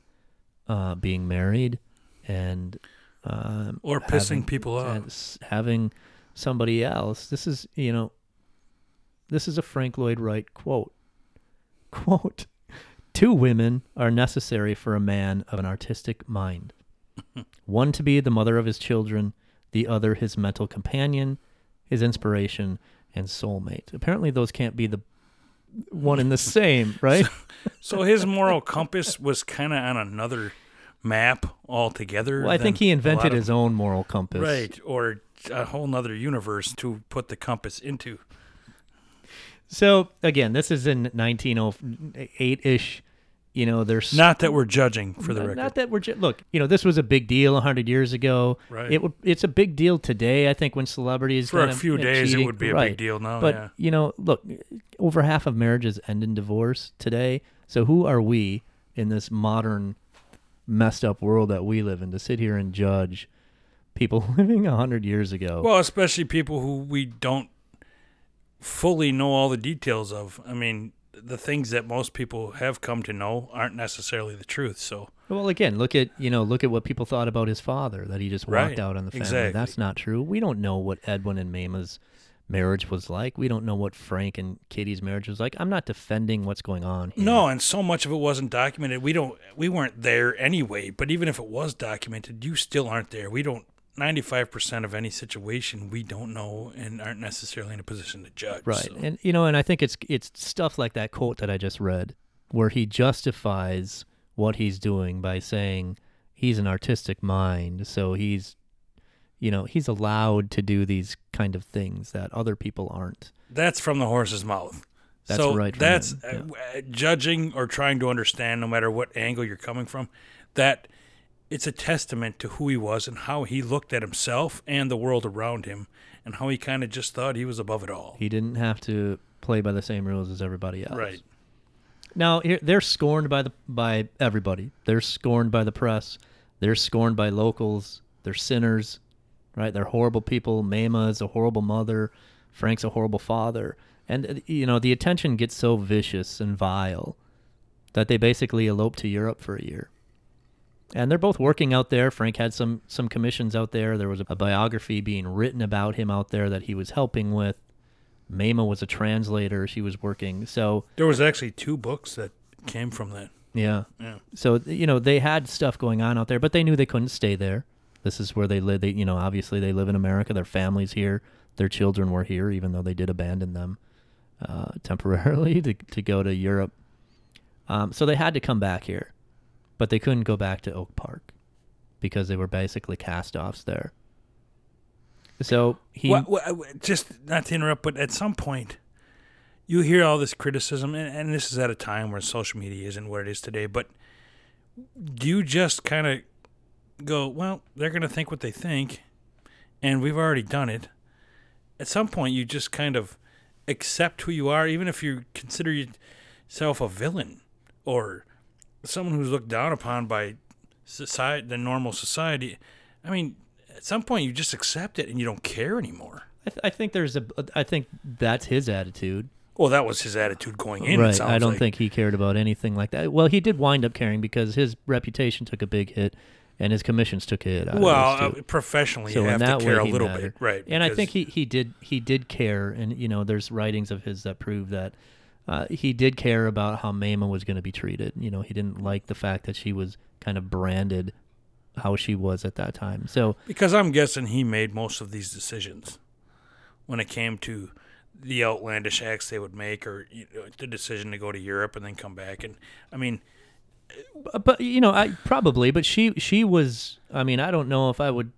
uh, being married and um, Or pissing having- people off. having somebody else. This is you know, this is a Frank Lloyd Wright quote. Quote: Two women are necessary for a man of an artistic mind. <laughs> One to be the mother of his children, the other his mental companion, his inspiration, and soulmate. Apparently, those can't be the one and the <laughs> same, right? So his moral compass was kind of on another map altogether. Well, I think he invented of- his own moral compass. right, or a whole nother universe to put the compass into. So again, this is in 1908 ish. You know, there's Not that we're judging for the not, record. not that we're ju- look. You know, this was a big deal 100 years ago. Right. It. It's a big deal today. I think when celebrities For a few days, it would be a big deal now, But yeah. you know, look, over half of marriages end in divorce today. So who are we in this modern, messed up world that we live in to sit here and judge people <laughs> living 100 years ago? Well, especially people who we don't fully know all the details of. I mean, the things that most people have come to know aren't necessarily the truth. So, Well, again, look at you know, look at what people thought about his father that he just walked Right, out on the family. exactly. That's not true. We don't know what Edwin and Mamah's marriage was like. We don't know what Frank and Kitty's marriage was like. I'm not defending what's going on. Here. no, and so much of it wasn't documented. We don't we weren't there anyway, but even if it was documented, you still aren't there. We don't 95% of any situation we don't know and aren't necessarily in a position to judge. right, so. and you know, and I think it's it's stuff like that quote that I just read, where he justifies what he's doing by saying he's an artistic mind, so he's, you know, he's allowed to do these kind of things that other people aren't. That's from the horse's mouth. That's so right That's uh, uh, judging or trying to understand, no matter what angle you're coming from. That it's a testament to who he was and how he looked at himself and the world around him, and how he kind of just thought he was above it all. He didn't have to play by the same rules as everybody else. Right. Now they're scorned by the by everybody. They're scorned by the press. They're scorned by locals. They're sinners, right? They're horrible people. Mamah is a horrible mother. Frank's a horrible father. And uh, you know the attention gets so vicious and vile that they basically elope to Europe for a year. And they're both working out there. Frank had some some commissions out there. There was a biography being written about him out there that he was helping with. Mamah was a translator. She was working. So There was actually two books that came from that. yeah. Yeah. So you know they had stuff going on out there, but they knew they couldn't stay there. This is where they live. They you know obviously they live in America. Their families here. Their children were here, even though they did abandon them uh, <laughs> temporarily to to go to Europe. Um, so they had to come back here, but they couldn't go back to Oak Park because they were basically cast-offs there. So he wha- wha- just not to interrupt, but at some point, you hear all this criticism, and, and this is at a time where social media isn't what it is today. But do you just kind of go, well, they're going to think what they think, and we've already done it? At some point, you just kind of accept who you are, even if you consider yourself a villain or someone who's looked down upon by society, the normal society. I mean, at some point, you just accept it and you don't care anymore. I, th- I think there's a I think that's his attitude. Well, that was his attitude going in. right. I don't like. think he cared about anything like that. Well, he did wind up caring because his reputation took a big hit, and his commissions took a hit. out Well, uh, professionally, so you in have that to care way, a little mattered. bit, right? And I think he he did he did care, and you know, there's writings of his that prove that. Uh, he did care about how Mamah was going to be treated. You know, he didn't like the fact that she was kind of branded how she was at that time. So because I'm guessing he made most of these decisions when it came to the outlandish acts they would make, or you know, the decision to go to Europe and then come back. And I mean, but you know, I probably, but she she was. I mean, I don't know if I would.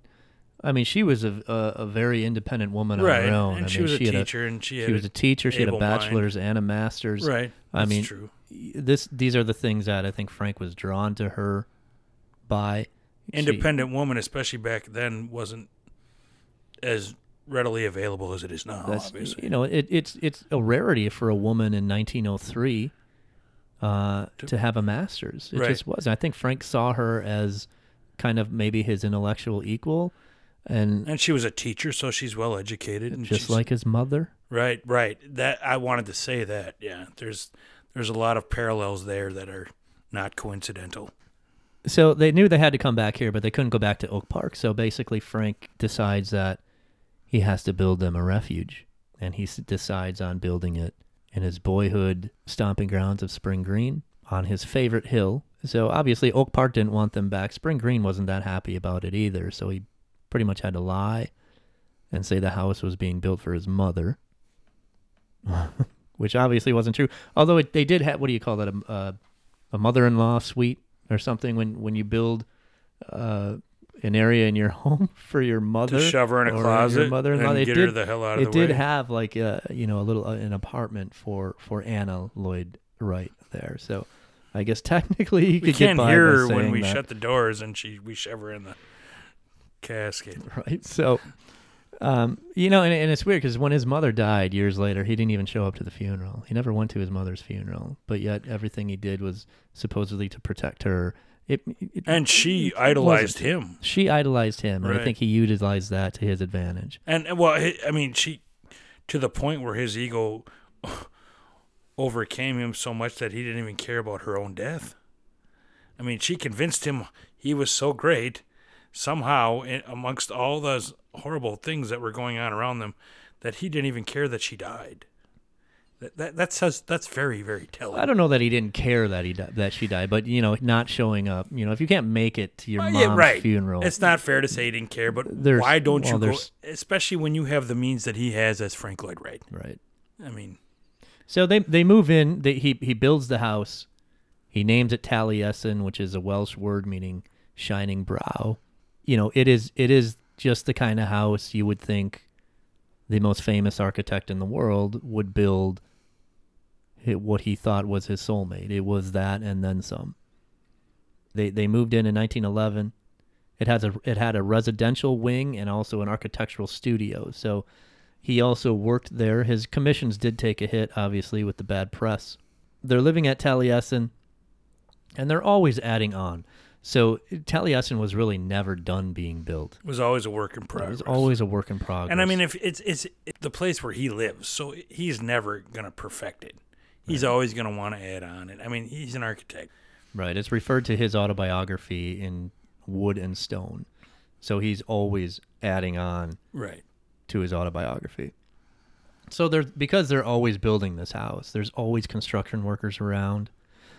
I mean, she was a a, a very independent woman on her own. And I she mean, was a teacher, and she had she was a teacher. She had a able mind. bachelor's and a master's. Right. I That's mean, true. this these are the things that I think Frank was drawn to her by. She- Independent woman, especially back then, wasn't as readily available as it is now. that's obviously. you know it, it's it's a rarity for a woman in 1903 uh, to have a master's. It Right. just was. I think Frank saw her as kind of maybe his intellectual equal, and And she was a teacher, so she's well educated. And just like his mother. right, right. That I wanted to say that. Yeah, there's there's a lot of parallels there that are not coincidental. So they knew they had to come back here, but they couldn't go back to Oak Park. So basically, Frank decides that he has to build them a refuge, and he s- decides on building it in his boyhood stomping grounds of Spring Green on his favorite hill. So obviously, Oak Park didn't want them back. Spring Green wasn't that happy about it either. So he pretty much had to lie and say the house was being built for his mother, <laughs> which obviously wasn't true. Although it, they did have what do you call that a, uh, a mother-in-law suite or something when when you build uh, an area in your <laughs> home for your mother To shove her in a closet your mother-in-law. and They get did, her the hell out of it did have like a you know a little uh, an apartment for for Anna Lloyd Wright there. So I guess <laughs> technically you we could can't hear her when we that. shut the doors and she we shove her in the casket. <laughs> right? So, um, you know, and, and it's weird because when his mother died years later, he didn't even show up to the funeral. He never went to his mother's funeral, but yet everything he did was supposedly to protect her. It, it- And she idolized him. She idolized him, and I think he utilized that to his advantage. And, well, I mean, she to the point where his ego <laughs> overcame him so much that he didn't even care about her own death. I mean, she convinced him he was so great somehow amongst all those horrible things that were going on around them that he didn't even care that she died. That that, that says that's very very telling. I don't know that he didn't care that he di- that she died, but you know, not showing up. You know, if you can't make it to your uh, Well, mom's yeah, right. funeral, It's not fair to say he didn't care, but There's- why don't well, you go? Especially when you have the means that he has as Frank Lloyd Wright. right. I mean, So they they move in. They, he he builds the house. He names it Taliesin, which is a Welsh word meaning shining brow. You know, it is it is just the kind of house you would think the most famous architect in the world would build. What he thought was his soulmate. It was that and then some. They they moved in in 1911. It has a it had a residential wing and also an architectural studio. So he also worked there. His commissions did take a hit, obviously, with the bad press. They're living at Taliesin, and they're always adding on. So Taliesin was really never done being built. it was always a work in progress. It was always a work in progress. And I mean, if it's it's the place where he lives, so he's never gonna perfect it. He's always gonna want to add on it. I mean, he's an architect. right, it's referred to his autobiography in Wood and Stone. So he's always adding on Right. to his autobiography. So there's because they're always building this house. There's always construction workers around.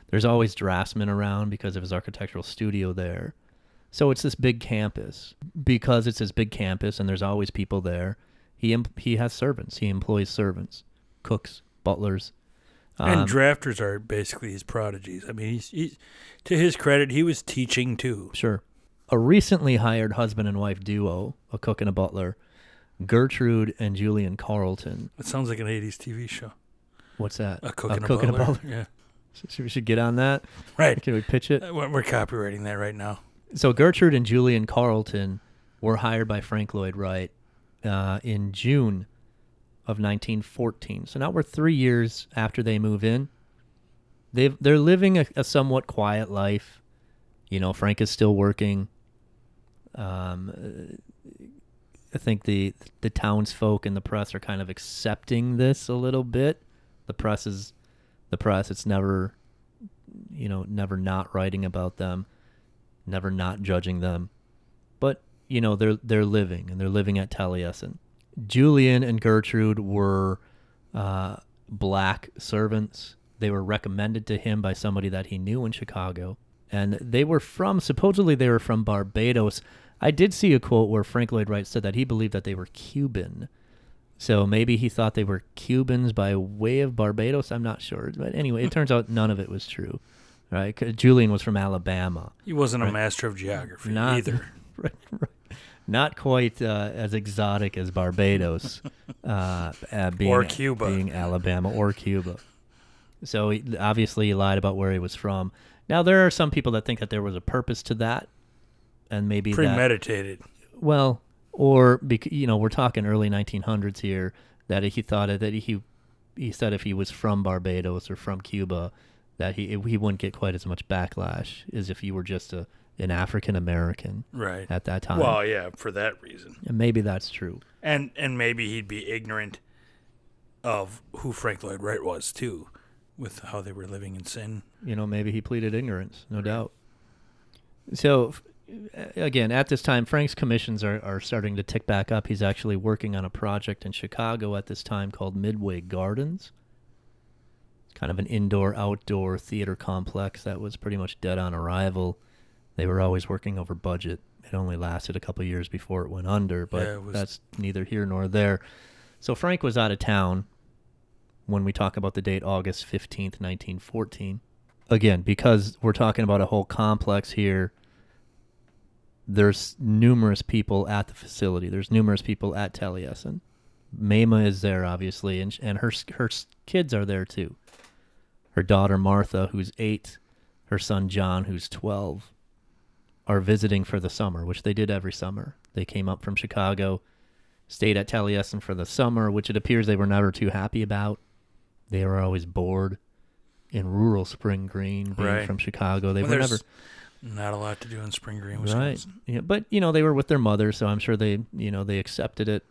There's always draftsmen around because of his architectural studio there. So it's this big campus. Because it's this big campus and there's always people there. He em- he has servants. He employs servants, cooks, butlers. And Um, drafters are basically his prodigies. I mean, he's, he's to his credit, he was teaching too. Sure. A recently hired husband and wife duo, a cook and a butler, Gertrude and Julian Carlton. It sounds like an '80s TV show. What's that? A cook, and, a cook and a butler. <laughs> Yeah. Should we should get on that? Right. Can we pitch it? Uh, We're copywriting that right now. So Gertrude and Julian Carlton were hired by Frank Lloyd Wright uh, in June of 1914. So now we're three years after they move in. They they're living a, a somewhat quiet life. You know, Frank is still working. Um, I think the the townsfolk and the press are kind of accepting this a little bit. The press is the press. It's never, you know, never not writing about them never not judging them. But, you know, they're they're living and they're living at Taliesin. Julian and Gertrude were uh, black servants. They were recommended to him by somebody that he knew in Chicago. And they were from, supposedly, they were from Barbados. I did see a quote where Frank Lloyd Wright said that he believed that they were Cuban. So maybe he thought they were Cubans by way of Barbados. I'm not sure. But anyway, it <laughs> turns out none of it was true. Right? Julian was from Alabama. He wasn't a master of geography Not either. <laughs> right, right. Not quite uh, as exotic as Barbados, <laughs> uh, uh, being, Or Cuba. being Alabama or Cuba. So he, obviously, he lied about where he was from. Now there are some people that think that there was a purpose to that, and maybe that Premeditated. well, or bec- you know, we're talking early 1900s here. That he thought that he he said if he was from Barbados or from Cuba, that he he wouldn't get quite as much backlash as if you were just a an African American Right. at that time. Well, yeah, for that reason. and maybe that's true. And and maybe he'd be ignorant of who Frank Lloyd Wright was too, with how they were living in sin. You know, maybe he pleaded ignorance, no doubt. So, again, at this time, Frank's commissions are, are starting to tick back up. He's actually working on a project in Chicago at this time called Midway Gardens. It's kind of an indoor outdoor theater complex that was pretty much dead on arrival. They were always working over budget. It only lasted a couple years before it went under, but Yeah, was- that's neither here nor there. So Frank was out of town when we talk about the date August 15th, 1914. Again, because we're talking about a whole complex here, there's numerous people at the facility. There's numerous people at Taliesin. Mamah is there, obviously, and, and her, her kids are there too. Her daughter, Martha, who's eight, her son, John, who's 12, are visiting for the summer, which they did every summer. They came up from Chicago, stayed at Taliesin for the summer, which it appears they were never too happy about. They were always bored in rural Spring Green, being Right. from Chicago. They Well, were never Not a lot to do in Spring Green, Wisconsin. right. Yeah, but you know they were with their mother, so I'm sure they you know they accepted it.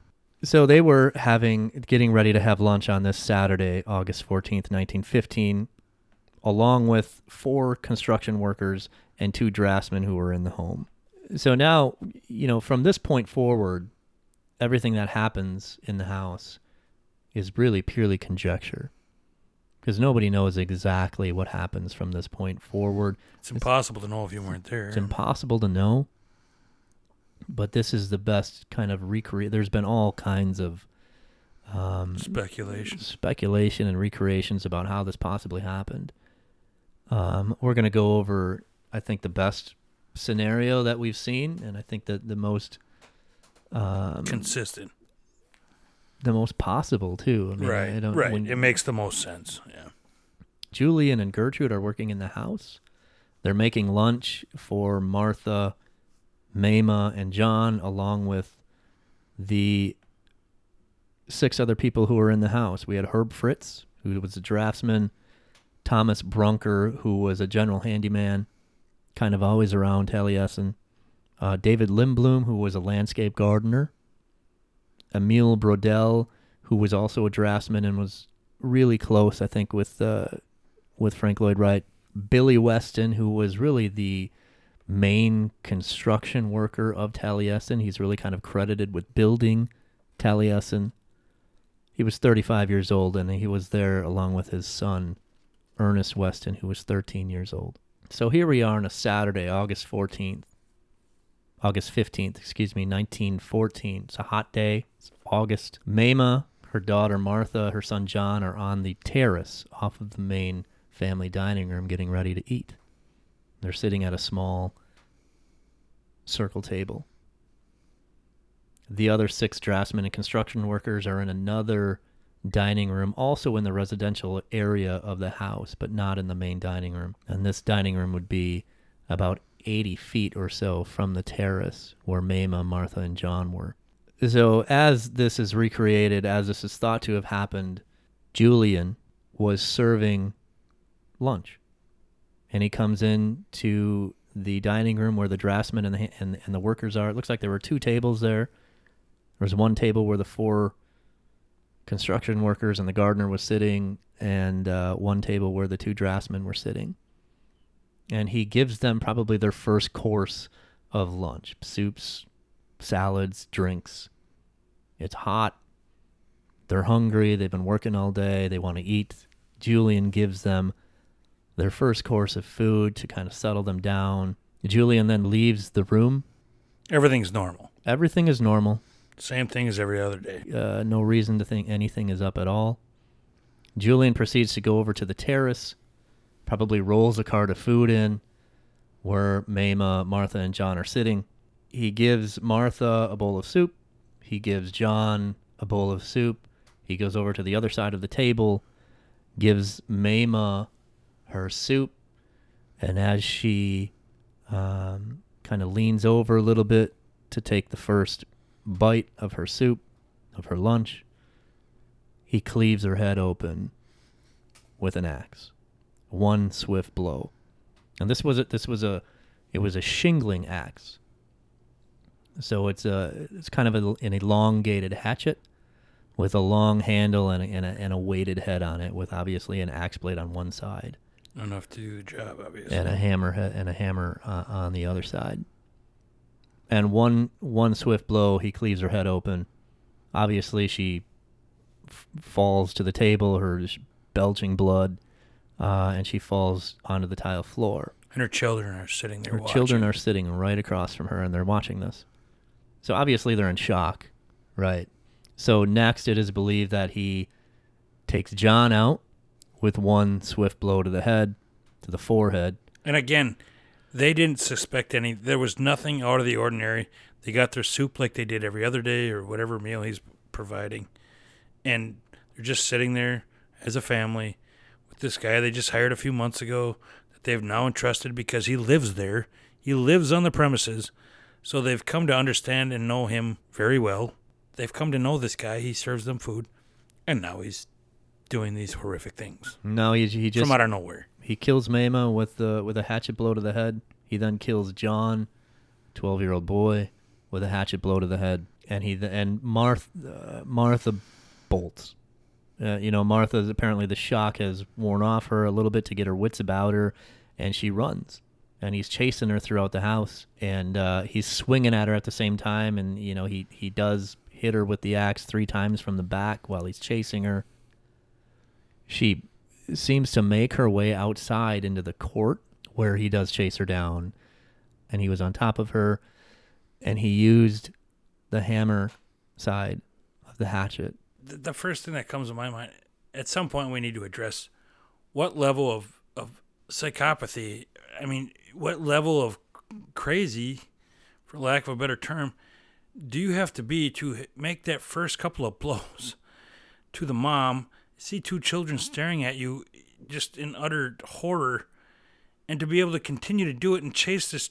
So they were having getting ready to have lunch on this Saturday, August 14th, 1915, along with four construction workers and two draftsmen who were in the home. So now, you know, from this point forward, everything that happens in the house is really purely conjecture. Because nobody knows exactly what happens from this point forward. It's impossible to know if you weren't there. It's impossible to know. But this is the best kind of recreate. There's been all kinds of um, Speculation. speculation and recreations about how this possibly happened. Um, we're going to go over, I think, the best scenario that we've seen, and I think that the most um, Consistent. The most possible too. I mean, right. I don't, right. when- it makes the most sense. Yeah. Julian and Gertrude are working in the house. They're making lunch for Martha, Mamah, and John, along with the six other people who were in the house. We had Herb Fritz, who was a draftsman, Thomas Brunker, who was a general handyman, kind of always around Taliesin, uh, David Lindblom, who was a landscape gardener, Emile Brodel, who was also a draftsman and was really close, I think, with uh, with Frank Lloyd Wright. Billy Weston, who was really the main construction worker of Taliesin. He's really kind of credited with building Taliesin. He was 35 years old, and he was there along with his son, Ernest Weston, who was 13 years old. So here we are on a Saturday, August 14th, August 15th, excuse me, 1914. It's a hot day. It's August. Mamah, her daughter Martha, her son John are on the terrace off of the main family dining room getting ready to eat. They're sitting at a small circle table. The other six draftsmen and construction workers are in another dining room, also in the residential area of the house, but not in the main dining room. And this dining room would be about 80 feet or so from the terrace where Mamah, Martha, and John were. So, as this is recreated, as this is thought to have happened, Julian was serving lunch. And he comes in to the dining room where the draftsmen and the, and, and the workers are. It looks like there were two tables there. There was one table where the four construction workers and the gardener was sitting, and uh, one table where the two draftsmen were sitting. And he gives them probably their first course of lunch soups, salads, drinks. It's hot. They're hungry. They've been working all day. They want to eat. Julian gives them their first course of food to kind of settle them down. Julian then leaves the room. Everything's normal. Everything is normal. Same thing as every other day. Uh, no reason to think anything is up at all. Julian proceeds to go over to the terrace, probably rolls a cart of food in where Mamah, Martha, and John are sitting. He gives Martha a bowl of soup. He gives John a bowl of soup. He goes over to the other side of the table, gives Mamah her soup, and as she um, kind of leans over a little bit to take the first bite of her soup, of her lunch, he cleaves her head open with an axe. One swift blow. And this was a, this was a it was a shingling axe. So it's a it's kind of a, an elongated hatchet with a long handle and a, and a, and a weighted head on it, with obviously an axe blade on one side Enough to do the job, obviously. and a hammer and a hammer uh, on the other side. And one one swift blow, he cleaves her head open. Obviously, she f- falls to the table, her belching blood, uh, and she falls onto the tile floor. and her children are sitting there Her watching. children are sitting right across from her, and they're watching this. So obviously, they're in shock, right? So next, it is believed that he takes John out with one swift blow to the head, to the forehead. And again, they didn't suspect any. There was nothing out of the ordinary. They got their soup like they did every other day or whatever meal he's providing. And they're just sitting there as a family this guy they just hired a few months ago that they've now entrusted because he lives there. He lives on the premises. So they've come to understand and know him very well. They've come to know this guy. He serves them food. And now he's doing these horrific things No, he, he just from out of nowhere. He kills Mamah with the with a hatchet blow to the head. He then kills John, twelve year old boy, with a hatchet blow to the head, and he and Martha uh, Martha bolts. Uh, you know, Martha's apparently the shock has worn off her a little bit to get her wits about her, and she runs. And he's chasing her throughout the house, and uh, he's swinging at her at the same time. And you know, he he does hit her with the axe three times from the back while he's chasing her. She seems to make her way outside into the court where he does chase her down and he was on top of her and he used the hammer side of the hatchet the, first thing that comes to my mind at some point we need to address what level of, of psychopathy i mean what level of crazy for lack of a better term do you have to be to make that first couple of blows to the mom see two children staring at you just in utter horror and to be able to continue to do it and chase this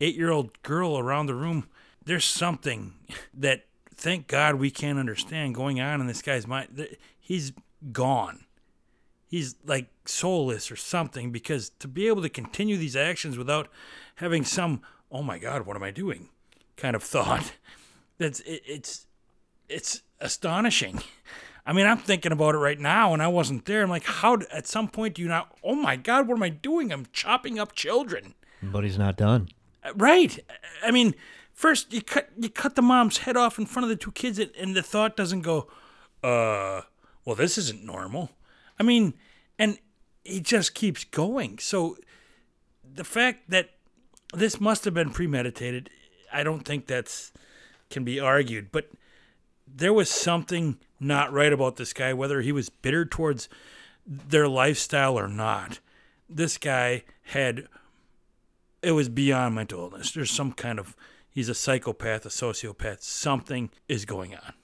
eight-year-old girl around the room? There's something <laughs> that thank god we can't understand going on in this guy's mind. He's gone. He's like soulless or something because to be able to continue these actions without having some oh my god what am i doing? kind of <laughs> thought that's it, it's it's astonishing. I mean i'm thinking about it right now and i wasn't there. I'm like how at some point do you not oh my god what am i doing? I'm chopping up children. But he's not done. Uh, right. I mean first you cut you cut the mom's head off in front of the two kids and, and the thought doesn't go uh well this isn't normal. I mean and he just keeps going. So the fact that this must have been premeditated i don't think that's can be argued but there was something not right about this guy whether he was bitter towards their lifestyle or not. This guy had it was beyond mental illness. There's some kind of he's a psychopath a sociopath. Something is going on.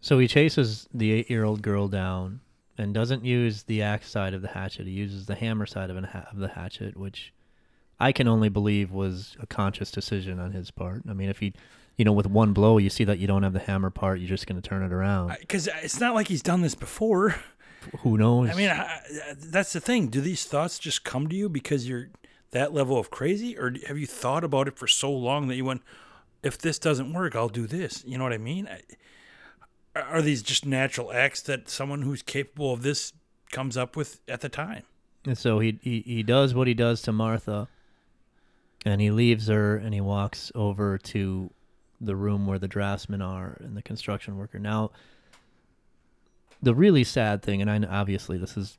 So he chases the eight year old girl down and doesn't use the axe side of the hatchet. He uses the hammer side of, ha- of the hatchet which i can only believe was a conscious decision on his part. I mean if he you know with one blow you see that you don't have the hammer part you're just going to turn it around. Because it's not like he's done this before. Who knows? I mean, I, that's the thing. Do these thoughts just come to you because you're that level of crazy, or have you thought about it for so long that you went, "If this doesn't work, I'll do this." You know what I mean? Are these just natural acts that someone who's capable of this comes up with at the time? And so he, he he does what he does to Martha, and he leaves her and he walks over to the room where the draftsmen are and the construction worker. Now, the really sad thing, and I obviously this is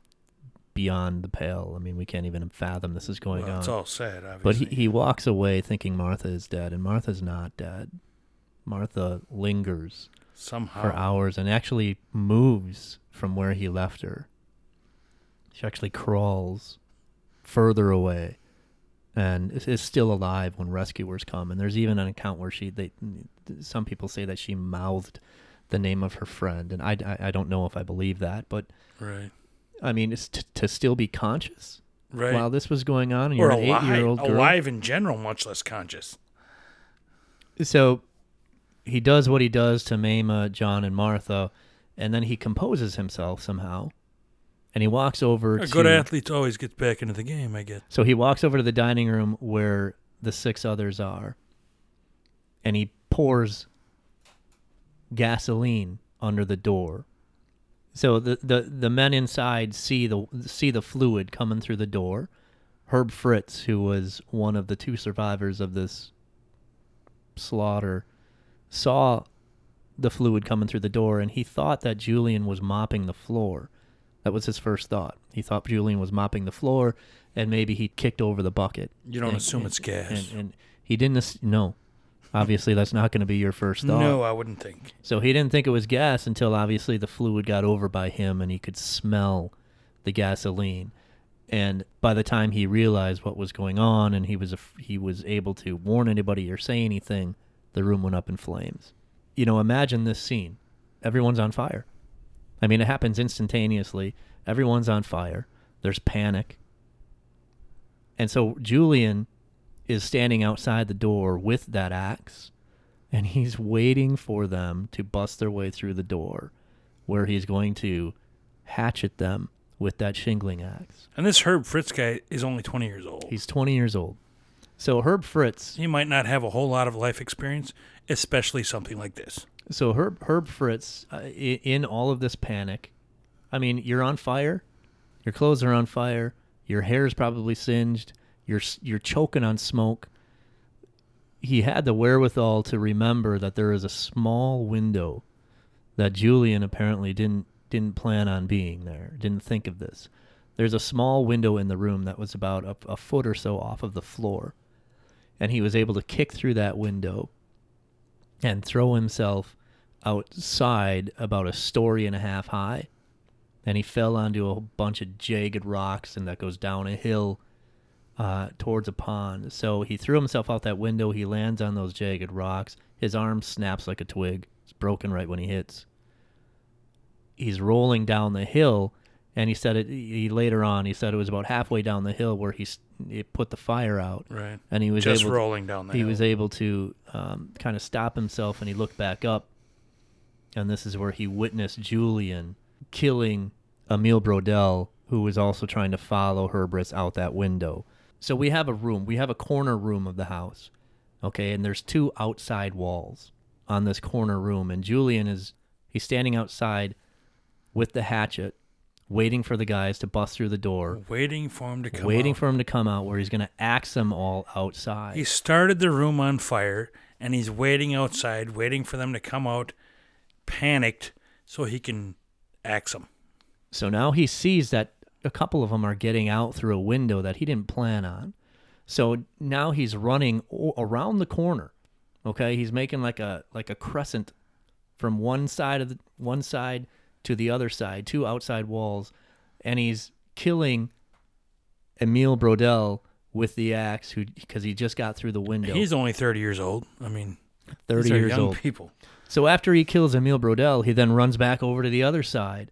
beyond the pale. I mean, we can't even fathom this is going Well, on. it's all sad, obviously. But he, he walks away thinking Martha is dead, and Martha's not dead. Martha lingers somehow for hours and actually moves from where he left her. She actually crawls further away and is- is still alive when rescuers come. And there's even an account where she, they, some people say that she mouthed the name of her friend, and I, I, I don't know if I believe that, but right, I mean, it's t- to still be conscious right, while this was going on, and or you're an alive, eight-year-old girl. alive in general, much less conscious. so he does what he does to Mamah, John, and Martha, and then he composes himself somehow, And he walks over A to good athlete always gets back into the game, I guess. So he walks over to the dining room where the six others are, and he pours gasoline under the door. So the, the, the men inside see the see the fluid coming through the door. Herb Fritz, who was one of the two survivors of this slaughter, saw the fluid coming through the door, and he thought that Julian was mopping the floor. That was his first thought. He thought Julian was mopping the floor, and maybe he kicked over the bucket. You don't And- assume and- it's gas. And, and he didn't. ass- No, obviously that's not going to be your first thought. no, I wouldn't think. So he didn't think it was gas until obviously the fluid got over by him and he could smell the gasoline. And by the time he realized what was going on and he was af- he was able to warn anybody or say anything, the room went up in flames. You know, imagine this scene. Everyone's on fire. I mean, it happens instantaneously. Everyone's on fire. There's panic. And so Julian is standing outside the door with that axe and he's waiting for them to bust their way through the door where he's going to hatchet them with that shingling axe. And this Herb Fritz guy is only 20 years old. He's 20 years old. So Herb Fritz, he might not have a whole lot of life experience, especially something like this. so Herb Herb Fritz uh, in all of this panic. I mean, you're on fire. Your clothes are on fire. Your hair is probably singed. You're you're choking on smoke. He had the wherewithal to remember that there is a small window that Julian apparently didn't didn't plan on being there. Didn't think of this. There's a small window in the room that was about a, a foot or so off of the floor, and he was able to kick through that window and throw himself outside about a story and a half high. And he fell onto a bunch of jagged rocks, and that goes down a hill uh, towards a pond. So he threw himself out that window. He lands on those jagged rocks. His arm snaps like a twig. It's broken right when he hits. He's rolling down the hill, and he said it. He later on he said it was about halfway down the hill where he it put the fire out, Right. and he was Just able to- rolling down the he hill. was able to um, kind of stop himself and he looked back up and this is where he witnessed julian killing emil brodell who was also trying to follow Herb Fritz out that window so we have a room we have a corner room of the house okay and there's two outside walls on this corner room and julian is he's standing outside with the hatchet waiting for the guys to bust through the door waiting for him to come waiting out. for him to come out where he's going to axe them all outside He started the room on fire, and he's waiting outside, waiting for them to come out, panicked, so he can axe them. So now he sees that a couple of them are getting out through a window that he didn't plan on. So now he's running o- around the corner. Okay, he's making like a like a crescent from one side of the one side to the other side, two outside walls, and he's killing Emil Brodell with the axe who because he just got through the window. He's only 30 years old. I mean, 30 these are years young old. people. So after he kills Emil Brodell, he then runs back over to the other side,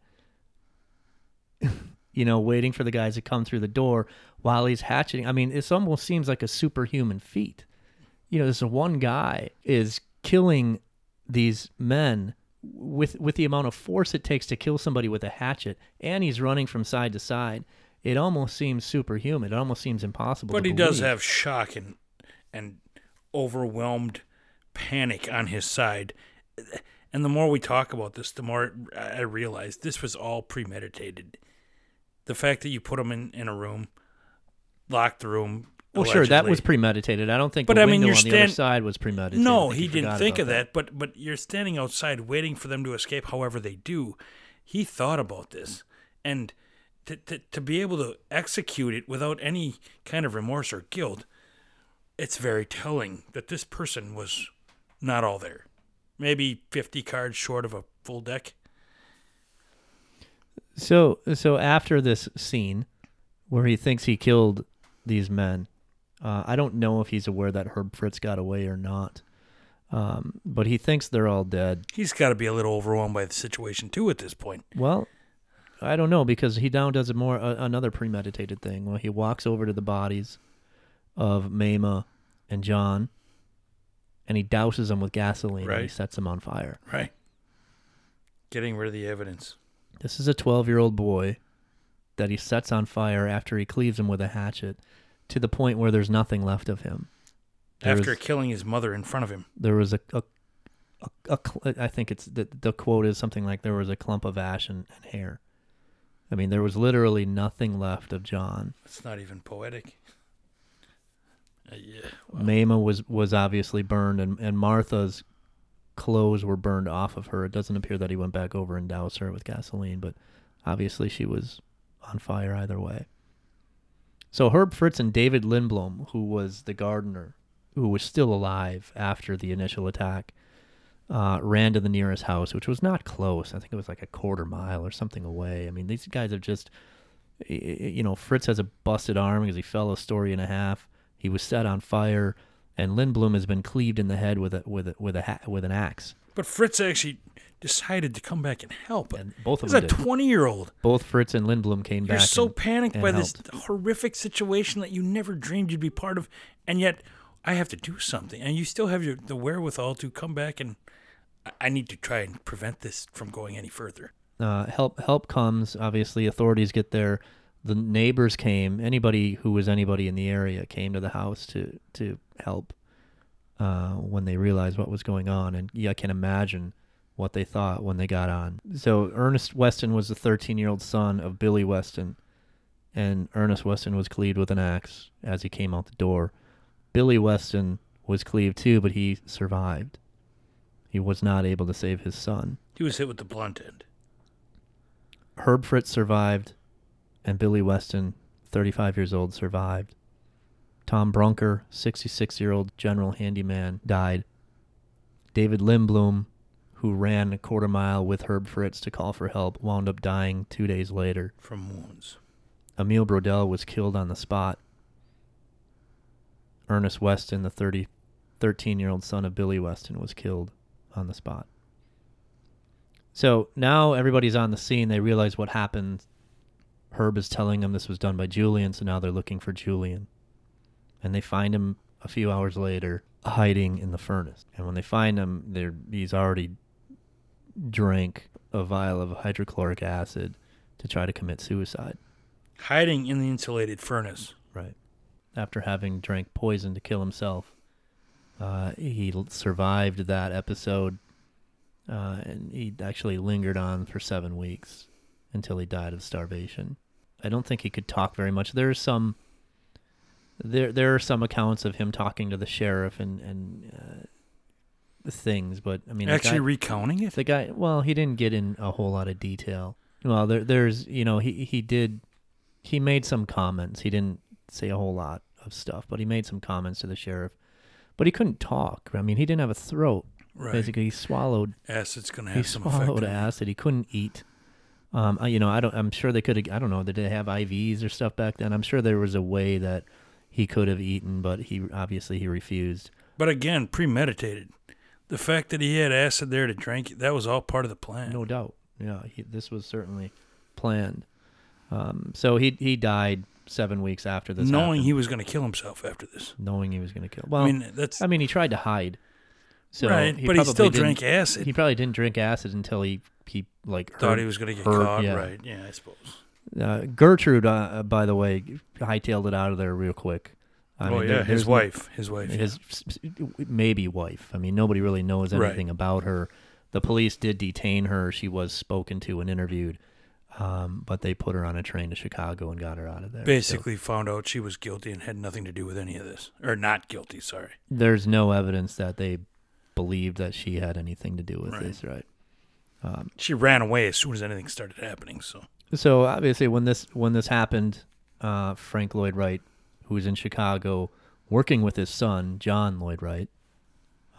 you know, waiting for the guys to come through the door while he's hatcheting. I mean, this almost seems like a superhuman feat. You know, this one guy is killing these men with with the amount of force it takes to kill somebody with a hatchet, and he's running from side to side. It almost seems superhuman. It almost seems impossible. But he does have shock and and overwhelmed panic on his side. And the more we talk about this, the more I realize this was all premeditated. The fact that you put them in, in a room, locked the room. Well, sure, that was premeditated. I don't think But, the I mean, you're on the other side was premeditated. No, I he didn't think of that. But but you're standing outside waiting for them to escape. However they do, he thought about this, and to to, to be able to execute it without any kind of remorse or guilt, it's very telling that this person was not all there. Maybe fifty cards short of a full deck. So, so after this scene, where he thinks he killed these men, uh, I don't know if he's aware that Herb Fritz got away or not, um, but he thinks they're all dead. He's got to be a little overwhelmed by the situation too at this point. Well, I don't know because he now does a more uh, another premeditated thing where he walks over to the bodies of Mamah and John, and he douses them with gasoline and he sets them on fire. Right. Getting rid of the evidence. This is a 12 year old boy that he sets on fire after he cleaves him with a hatchet to the point where there's nothing left of him. There After was- killing his mother in front of him. there was a, a, a, a I think it's the the quote is something like there was a clump of ash and, and hair. I mean, there was literally nothing left of John. It's not even poetic. Uh, yeah. Mamah was was obviously burned, and and Martha's clothes were burned off of her. It doesn't appear that he went back over and doused her with gasoline, but obviously she was on fire either way. So Herb Fritz and David Lindblom, who was the gardener, who was still alive after the initial attack, uh, ran to the nearest house, which was not close. I think it was like a quarter mile or something away. I mean, these guys have just, you know, Fritz has a busted arm because he fell a story and a half. He was set on fire, and Lindblom has been cleaved in the head with a with a with a ha- with an axe. But Fritz actually decided to come back and help. And both of them. He's a 20 year old. Both Fritz and Lindblom came back. You're so and- panicked and by this horrific situation that you never dreamed you'd be part of, and yet I have to do something, and you still have your, the wherewithal to come back and I- I need to try and prevent this from going any further. uh, help help comes. Obviously, authorities get there. The neighbors came. Anybody who was anybody in the area came to the house to to help uh, when they realized what was going on. And yeah, I can imagine what they thought when they got on. So Ernest Weston was the 13 year old son of Billy Weston, and Ernest Weston was cleaved with an axe as he came out the door. Billy Weston was cleaved too, but he survived. He was not able to save his son. He was hit with the blunt end. Herb Fritz survived, and Billy Weston, 35 years old, survived. Tom Brunker, 66 year old general handyman, died. David Lindblom, who ran a quarter mile with Herb Fritz to call for help, wound up dying two days later. From wounds. Emil Brodell was killed on the spot. Ernest Weston, the 30, 13 year old son of Billy Weston, was killed on the spot. So now everybody's on the scene. They realize what happened. Herb is telling them this was done by Julian, so now they're looking for Julian. And they find him a few hours later hiding in the furnace. And when they find him, they're, he's already drank a vial of hydrochloric acid to try to commit suicide. Hiding in the insulated furnace. Right. After having drank poison to kill himself, uh, he survived that episode, uh, and he actually lingered on for seven weeks until he died of starvation. I don't think he could talk very much. There's some. There, there are some accounts of him talking to the sheriff and and uh, things, but I mean, Actually guy- recounting it? the guy, well, he didn't get in a whole lot of detail. Well, there, there's, you know, he he did, he made some comments. He didn't say a whole lot of stuff, but he made some comments to the sheriff. But he couldn't talk. I mean, he didn't have a throat. Right. Basically, he swallowed. Acid's going to He have some effect. swallowed you. acid. He couldn't eat. Um, I, you know, I don't. I'm sure they could have. I don't know. Did they have IVs or stuff back then? I'm sure there was a way that he could have eaten, but he obviously he refused. But again, premeditated. The fact that he had acid there to drink, that was all part of the plan. No doubt. Yeah, he, this was certainly planned. Um, so he he died seven weeks after this. knowing happened, he was going to kill himself after this. knowing he was going to kill. Well, I mean, that's I mean, he tried to hide. So right, he but he probably still didn't- drank acid. He probably didn't drink acid until he he like Thought heard- he was going to get heard- caught. yeah. Right? Yeah, I suppose. Uh, Gertrude, uh, uh, by the way, hightailed it out of there real quick. I oh mean, yeah, there- his wife. His wife. his maybe wife. I mean, nobody really knows Right. anything about her. The police did detain her. She was spoken to and interviewed, um, but they put her on a train to Chicago and got her out of there. So Basically, found out she was guilty and had nothing to do with any of this, or not guilty. Sorry. there's no evidence that they believed that she had anything to do with Right. this, right? She ran away as soon as anything started happening. So So obviously, when this when this happened, uh, Frank Lloyd Wright, who was in Chicago working with his son John Lloyd Wright,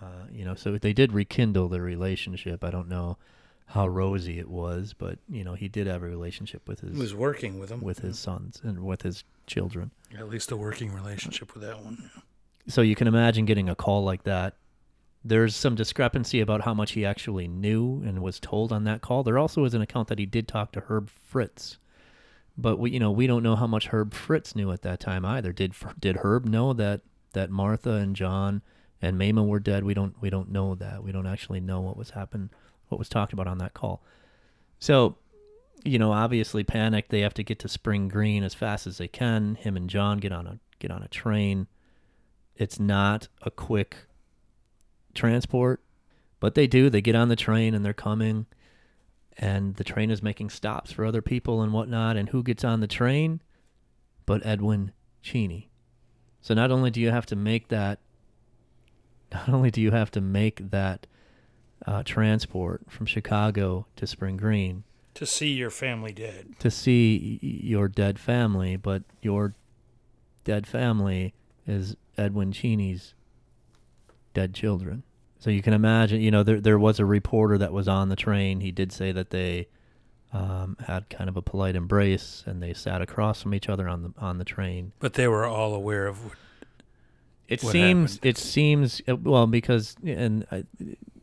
uh, you know, so they did rekindle their relationship. I don't know how rosy it was, but you know, he did have a relationship with his he was working with him. with his sons and with his children. at least a working relationship with that one. So you can imagine getting a call like that. There's some discrepancy about how much he actually knew and was told on that call. There also is an account that he did talk to Herb Fritz, but we, you know, we don't know how much Herb Fritz knew at that time either. Did did Herb know that that Martha and John and Mamah were dead? We don't we don't know that. We don't actually know what was happened, what was talked about on that call. So you know, obviously panicked. They have to get to Spring Green as fast as they can. Him and John get on a get on a train. It's not a quick transport, but they do. They get on the train and they're coming, and the train is making stops for other people and whatnot. And who gets on the train? But Edwin Cheney. So not only do you have to make that, <laughs> not only do you have to make that uh, transport from Chicago to Spring Green To see your family dead. to see your dead family, but your dead family is Edwin Cheney's dead children. So you can imagine, you know, there there was a reporter that was on the train. He did say that they um, had kind of a polite embrace and they sat across from each other on the on the train. But they were all aware of what It What seems happened? it seems uh, well because and I,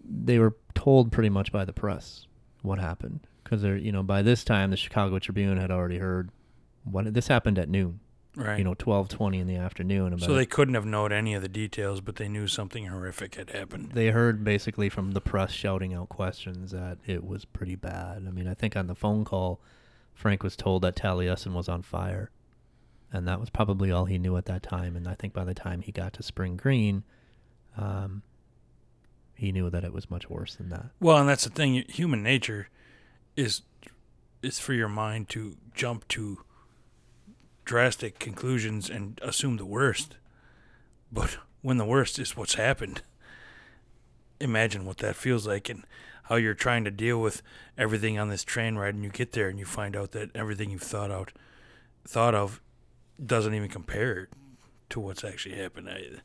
they were told pretty much by the press what happened because they're you know by this time the Chicago Tribune had already heard what this happened at noon right. you know twelve twenty in the afternoon about so they couldn't have known any of the details, but they knew something horrific had happened. they heard basically from the press shouting out questions that it was pretty bad. I mean I think on the phone call Frank was told that Taliesin was on fire and that was probably all he knew at that time and I think by the time he got to Spring Green um, he knew that it was much worse than that. Well, and that's the thing. Human nature is is for your mind to jump to drastic conclusions and assume the worst. But when the worst is what's happened, imagine what that feels like and how you're trying to deal with everything on this train ride and you get there and you find out that everything you've thought out thought of doesn't even compare to what's actually happened. I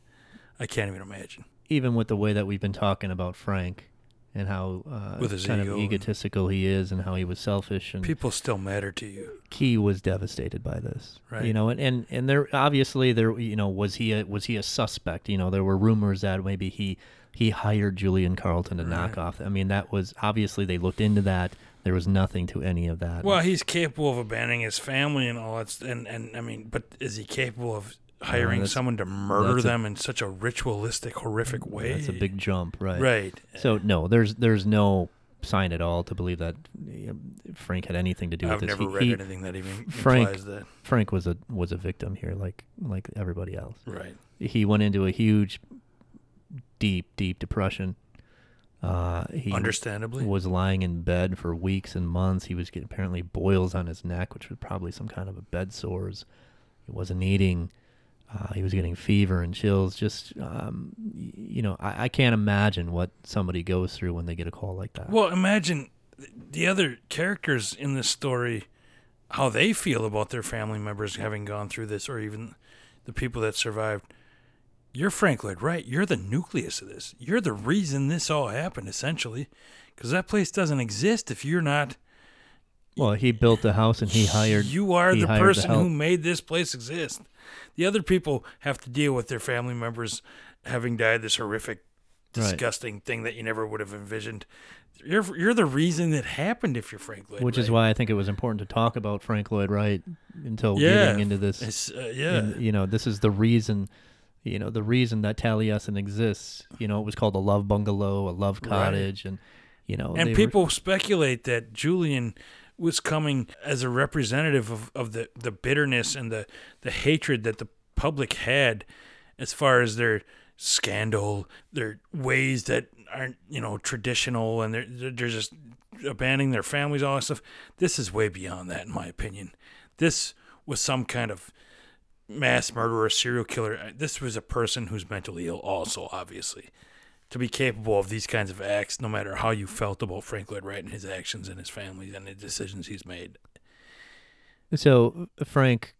I can't even imagine. Even with the way that we've been talking about Frank and how uh, kind ego of egotistical he is and how he was selfish and People still matter to you. Key was devastated by this. Right. You know, and, and, and there obviously there you know was he a was he a suspect? You know, there were rumors that maybe he he hired Julian Carlton to knock off. I mean, that was obviously they looked into that. There was nothing to any of that. Well, he's capable of abandoning his family and all that, and and I mean, but is he capable of hiring someone to murder that's a- them in such a ritualistic, horrific way? that's a big jump, right? right. So no, there's there's no sign at all to believe that Frank had anything to do with this. I've never He- read he- anything that even Frank- implies that. Frank was a was a victim here, like like everybody else. Right. He went into a huge, deep, deep depression. Uh, he Understandably. was lying in bed for weeks and months. He was getting apparently boils on his neck, which was probably some kind of a bed sores. He wasn't eating. Uh, he was getting fever and chills. Just um, you know, I, I can't imagine what somebody goes through when they get a call like that. Well, imagine the other characters in this story, how they feel about their family members having gone through this, or even the people that survived. You're Frank Lloyd Wright. You're the nucleus of this. You're the reason this all happened, essentially, because that place doesn't exist if you're not. Well, he built the house and he hired. You are the person who made this place exist. The other people have to deal with their family members having died this horrific, Right. disgusting thing that you never would have envisioned. You're you're the reason it happened if you're Frank Lloyd which is why I think it was important to talk about Frank Lloyd Wright until yeah, getting into this. Uh, yeah, And, you know, this is the reason. You know, the reason that Taliesin exists. You know, it was called a love bungalow, a love Right. cottage, and you know, and they were- people speculate that Julian was coming as a representative of, of the, the bitterness and the, the hatred that the public had as far as their scandal, their ways that aren't, you know, traditional and they're, they're just abandoning their families, all that stuff. This is way beyond that, in my opinion. This was some kind of mass murderer, serial killer. This was a person who's mentally ill, also, obviously to be capable of these kinds of acts, no matter how you felt about Frank Lloyd Wright and his actions and his family and the decisions he's made. So Frank,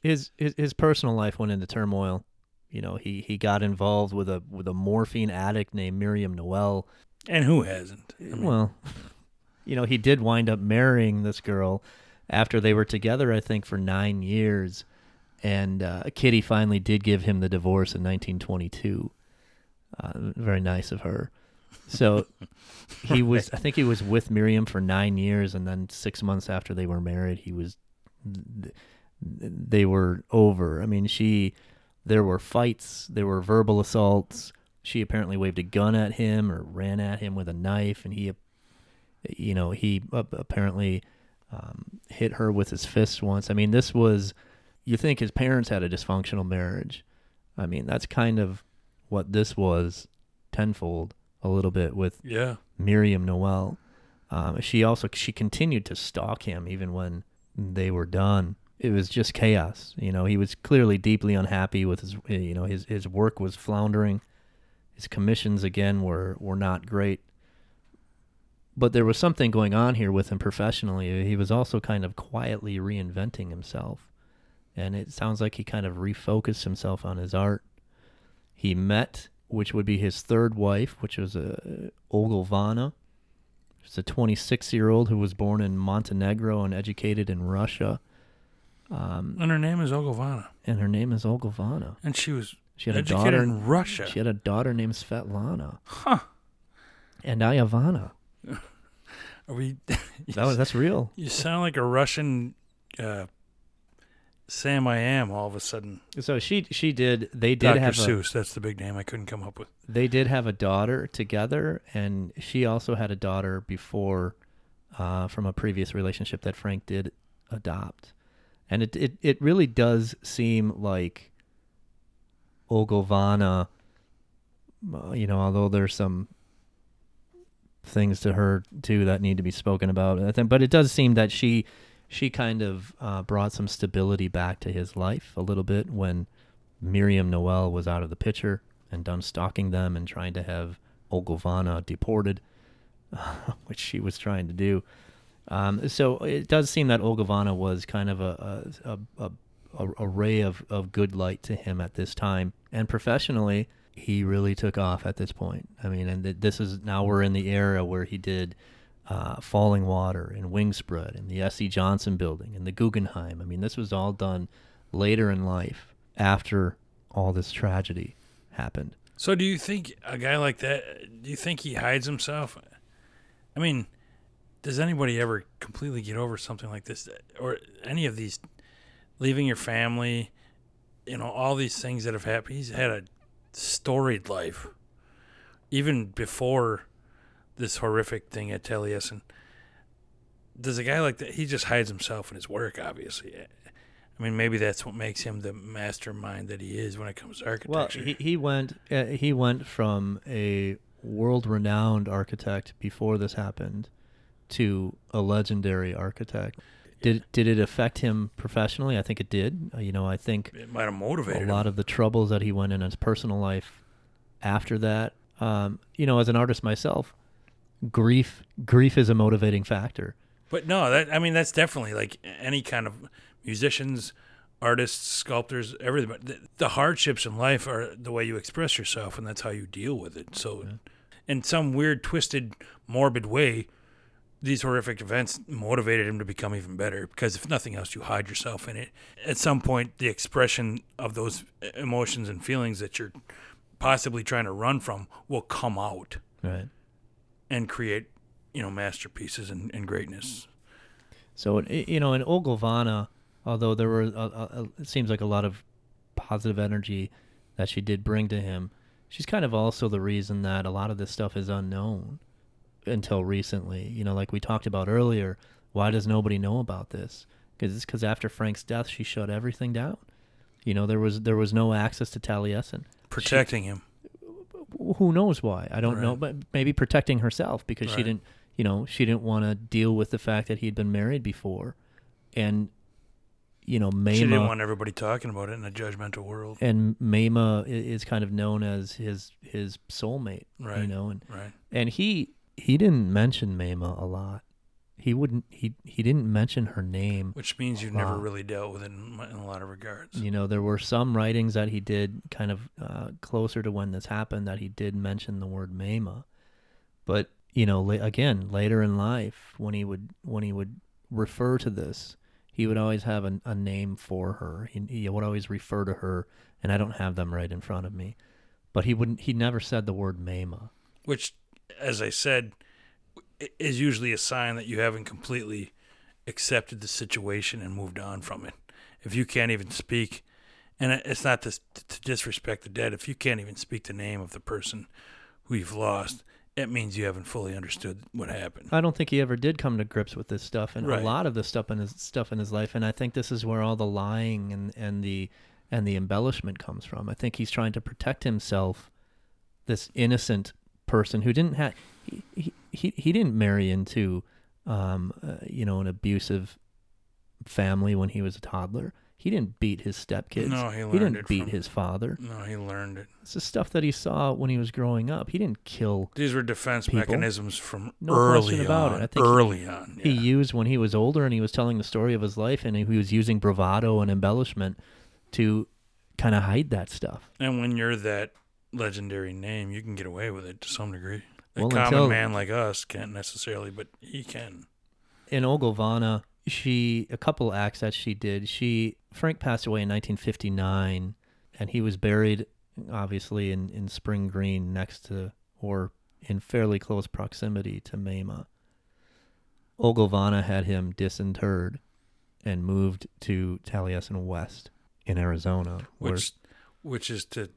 his, his his personal life went into turmoil. You know, he he got involved with a with a morphine addict named Miriam Noel. And who hasn't? I mean, well, <laughs> you know, he did wind up marrying this girl after they were together, I think, for nine years. And uh, Kitty finally did give him the divorce in 1922. Uh, very nice of her. So he was, I think he was with Miriam for nine years. And then six months after they were married, he was, they were over. I mean, she, there were fights, there were verbal assaults. She apparently waved a gun at him or ran at him with a knife, and he, you know, he apparently um, hit her with his fist once. I mean, this was, you think his parents had a dysfunctional marriage. I mean, that's kind of what this was tenfold a little bit with Yeah. Miriam Noel. Um, she also she continued to stalk him even when they were done. It was just chaos. You know, he was clearly deeply unhappy with his. You know, his his work was floundering. His commissions again were were not great. But there was something going on here with him professionally. He was also kind of quietly reinventing himself, and it sounds like he kind of refocused himself on his art. He met, which would be his third wife, which was a Olgivanna. She's a 26 year old who was born in Montenegro and educated in Russia. Um, And her name is Olgivanna. and her name is Olgivanna. And she was She had a daughter in Russia. She had a daughter named Svetlana. Huh. And Iovanna. <laughs> Are we? That was, that's real. <laughs> you sound like a Russian uh, Sam I am all of a sudden. So she she did they did Dr. have a, Seuss, that's the big name I couldn't come up with. they did have a daughter together and she also had a daughter before uh, from a previous relationship that Frank did adopt. And it it, it really does seem like Olgivanna uh, you know, although there's some things to her too that need to be spoken about. But it does seem that she she kind of uh, brought some stability back to his life a little bit when Miriam Noel was out of the picture and done stalking them and trying to have Olgivanna deported, <laughs> which she was trying to do. Um, so it does seem that Olgivanna was kind of a a, a, a, a ray of, of good light to him at this time. And professionally, he really took off at this point. I mean, and th- this is now we're in the era where he did uh, Falling Water and Wingspread and the S.C. Johnson Building and the Guggenheim. I mean, this was all done later in life after all this tragedy happened. So, do you think a guy like that? Do you think he hides himself? I mean, does anybody ever completely get over something like this, or any of these, leaving your family, you know, all these things that have happened? He's had a storied life, even before this horrific thing at Taliesin. Does a guy like that? He just hides himself in his work, obviously. I mean, maybe that's what makes him the mastermind that he is when it comes to architecture. Well, he, he went uh, he went from a world-renowned architect before this happened to a legendary architect. Did did it affect him professionally? I think it did. Uh, you know, I think it might have motivated a lot him. of the troubles that he went in his personal life after that. Um, you know, as an artist myself, grief grief is a motivating factor. But no, that I mean that's definitely like any kind of musicians, artists, sculptors, everything. But the, the hardships in life are the way you express yourself, and that's how you deal with it. So, in some weird, twisted, morbid way, these horrific events motivated him to become even better. Because if nothing else, you hide yourself in it. At some point, the expression of those emotions and feelings that you're possibly trying to run from will come out Right. And create, you know, masterpieces and, and greatness. So you know, in Olgivanna, although there were, a, a, a- it seems like a lot of positive energy that she did bring to him. She's kind of also the reason that a lot of this stuff is unknown until recently. You know, like we talked about earlier. Why does nobody know about this? Because it's because after Frank's death, she shut everything down. You know, there was there was no access to Taliesin. Protecting him. Who knows why i don't know but maybe protecting herself because she didn't you know she didn't want to deal with the fact that he'd been married before and you know She didn't want everybody talking about it in a judgmental world. and Mamah is kind of known as his his soulmate right? you know and Right. and he he didn't mention Mamah a lot he wouldn't he he didn't mention her name Which means you've never really dealt with it in, in a lot of regards. You know, there were some writings that he did kind of uh, closer to when this happened that he did mention the word Mamah, but you know, la- again, later in life, when he would when he would refer to this, he would always have a, a name for her. He, he would always refer to her, and I don't have them right in front of me, but he wouldn't. He never said the word Mamah. Which, as I said, is usually a sign that you haven't completely accepted the situation and moved on from it. If you can't even speak, and it's not to, to disrespect the dead, if you can't even speak the name of the person who you've lost, it means you haven't fully understood what happened. I don't think he ever did come to grips with this stuff, and Right. a lot of the stuff in his stuff in his life. And I think this is where all the lying and and the and the embellishment comes from. I think he's trying to protect himself, this innocent person who didn't have he he, he, didn't marry into, um, uh, you know, an abusive family when he was a toddler. He didn't beat his stepkids. No, he learned he didn't it beat from- his father. No, he learned it. It's the stuff that he saw when he was growing up. He didn't kill These were defense People. mechanisms from No early question about on. it. I think he- early on. he yeah. used when he was older and he was telling the story of his life and he was using bravado and embellishment to kind of hide that stuff. And when you're that legendary name, you can get away with it to some degree. A Well, common until- man like us can't necessarily, but he can. In Olgivanna, she a couple acts that she did. She Frank passed away in 1959 and he was buried obviously in in Spring Green next to or in fairly close proximity to Mamah. Olgivanna had him disinterred and moved to Taliesin West in Arizona, where Which, which is to,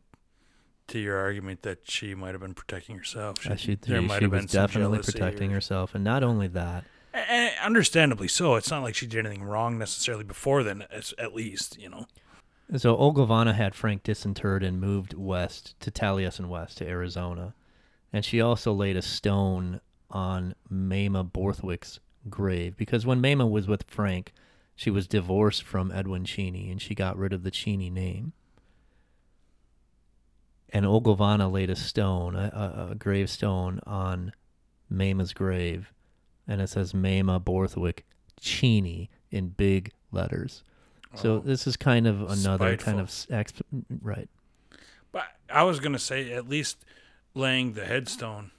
to your argument that she might have been protecting herself. Uh, she, there she, might she have was been definitely protecting or- herself, and not only that, And understandably so. It's not like she did anything wrong necessarily before then, at least, you know. so Olgivanna had Frank disinterred and moved west to Taliesin West to Arizona, and she also laid a stone on Mamah Borthwick's grave because when Mamah was with Frank, she was divorced from Edwin Cheney, and she got rid of the Cheney name. And Olgivanna laid a stone, a, a, a gravestone on Mamah's grave, and it says Mamah Borthwick Cheney in big letters. So Oh. this is kind of another kind of s- ex- right. But I was going to say, at least laying the headstone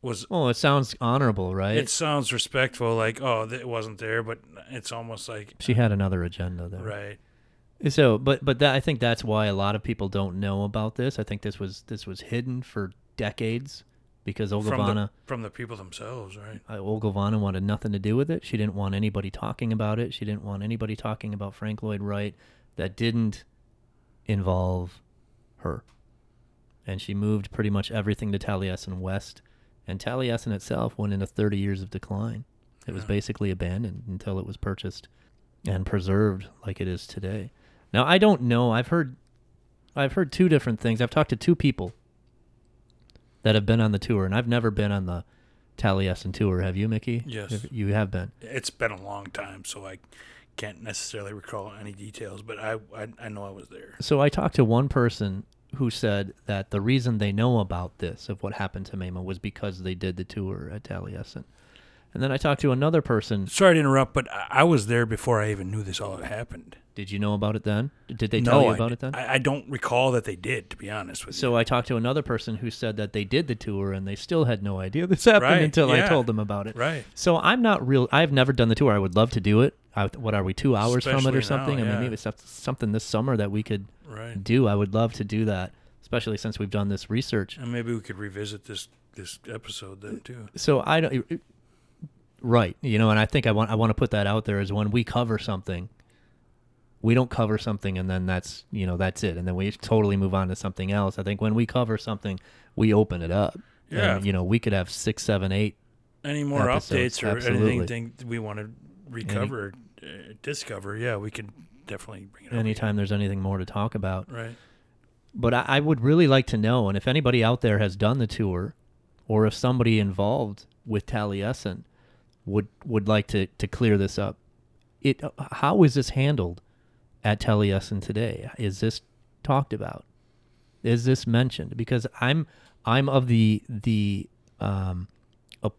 was Oh, it sounds honorable, right? It sounds respectful, like oh, it wasn't there, but it's almost like she had another agenda there. right. So, but but that, I think that's why a lot of people don't know about this. I think this was this was hidden for decades because From the, from the people themselves, right? uh, Olgivanna wanted nothing to do with it. She didn't want anybody talking about it. She didn't want anybody talking about Frank Lloyd Wright that didn't involve her. And she moved pretty much everything to Taliesin West, and Taliesin itself went into 30 years of decline. It was basically abandoned until it was purchased and preserved like it is today. Now I don't know. I've heard I've heard two different things. I've talked to two people that have been on the tour, and I've never been on the Taliesin tour. Have you, Mickey? Yes. You have been. It's been a long time, so I can't necessarily recall any details, but I I, I know I was there. So I talked to one person who said that the reason they know about this of what happened to Mamah was because they did the tour at Taliesin. And then I talked to another person. Sorry to interrupt, but I, I was there before I even knew this all had happened. Did you know about it then? Did they tell you I about it then? I, I don't recall that they did, to be honest with you. so. I talked to another person who said that they did the tour and they still had no idea this happened Right, until I yeah. told them about it. Right. So I'm not real. I've never done the tour. I would love to do it. I, what are we two hours from it Especially or now, something? I mean, yeah. maybe it's some- something this summer that we could Right. do. I would love to do that, especially since we've done this research. And maybe we could revisit this this episode then too. So I don't. Right, you know, and I think I want I want to put that out there is when we cover something, we don't cover something and then that's you know that's it, and then we totally move on to something else. I think when we cover something, we open it up. Yeah. and, you know, we could have six, seven, eight. Any more Episodes, updates or absolutely. anything we want to recover, uh, discover? Yeah, we could definitely bring it up. Anytime there's anything more to talk about. Right. But I, I would really like to know, and if anybody out there has done the tour, or if somebody involved with Taliesin would would like to, to clear this up, it how is this handled at Taliesin today? Is this talked about? Is this mentioned? Because I'm I'm of the the um, a,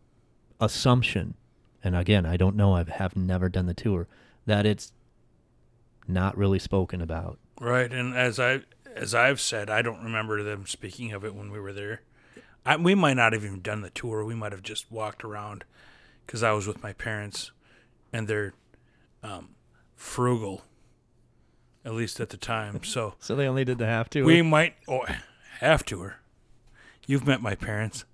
assumption, and again I don't know. I have never done the tour that it's not really spoken about. Right, and as I as I've said, I don't remember them speaking of it when we were there. I, we might not have even done the tour. We might have just walked around because I was with my parents, and they're um, frugal, at least at the time. So <laughs> So they only did the half tour. we might oh, half tour. You've met my parents.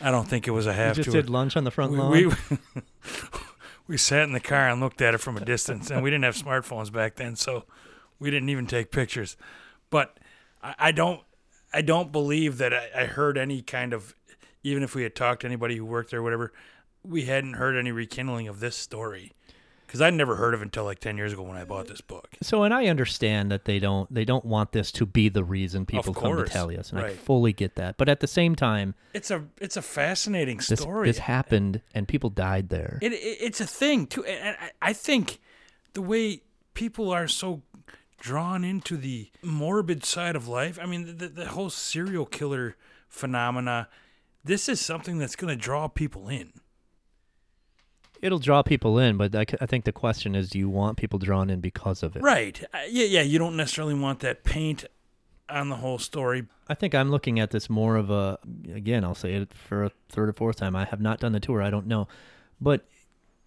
I don't think it was a half just tour. did lunch on the front we, lawn. we, <laughs> we sat in the car and looked at it from a distance, and we didn't have smartphones back then, so we didn't even take pictures. But I, I don't, I don't believe that I, I heard any kind of even if we had talked to anybody who worked there, or whatever, we hadn't heard any rekindling of this story. Because I'd never heard of it until like ten years ago when I bought this book. So, and I understand that they don't they don't want this to be the reason people come to course, Taliesin, and I fully get that. But at the same time, It's a it's a fascinating this story. this happened and people died there. It, it it's a thing too, and I, I think the way people are so drawn into the morbid side of life. I mean, the, the whole serial killer phenomena. This is something that's going to draw people in. It'll draw people in, but I, I, think the question is, do you want people drawn in because of it? Right? Uh, yeah, yeah. You don't necessarily want that paint on the whole story. I think I'm looking at this more of a again, I'll say it for a third or fourth time. I have not done the tour, I don't know. But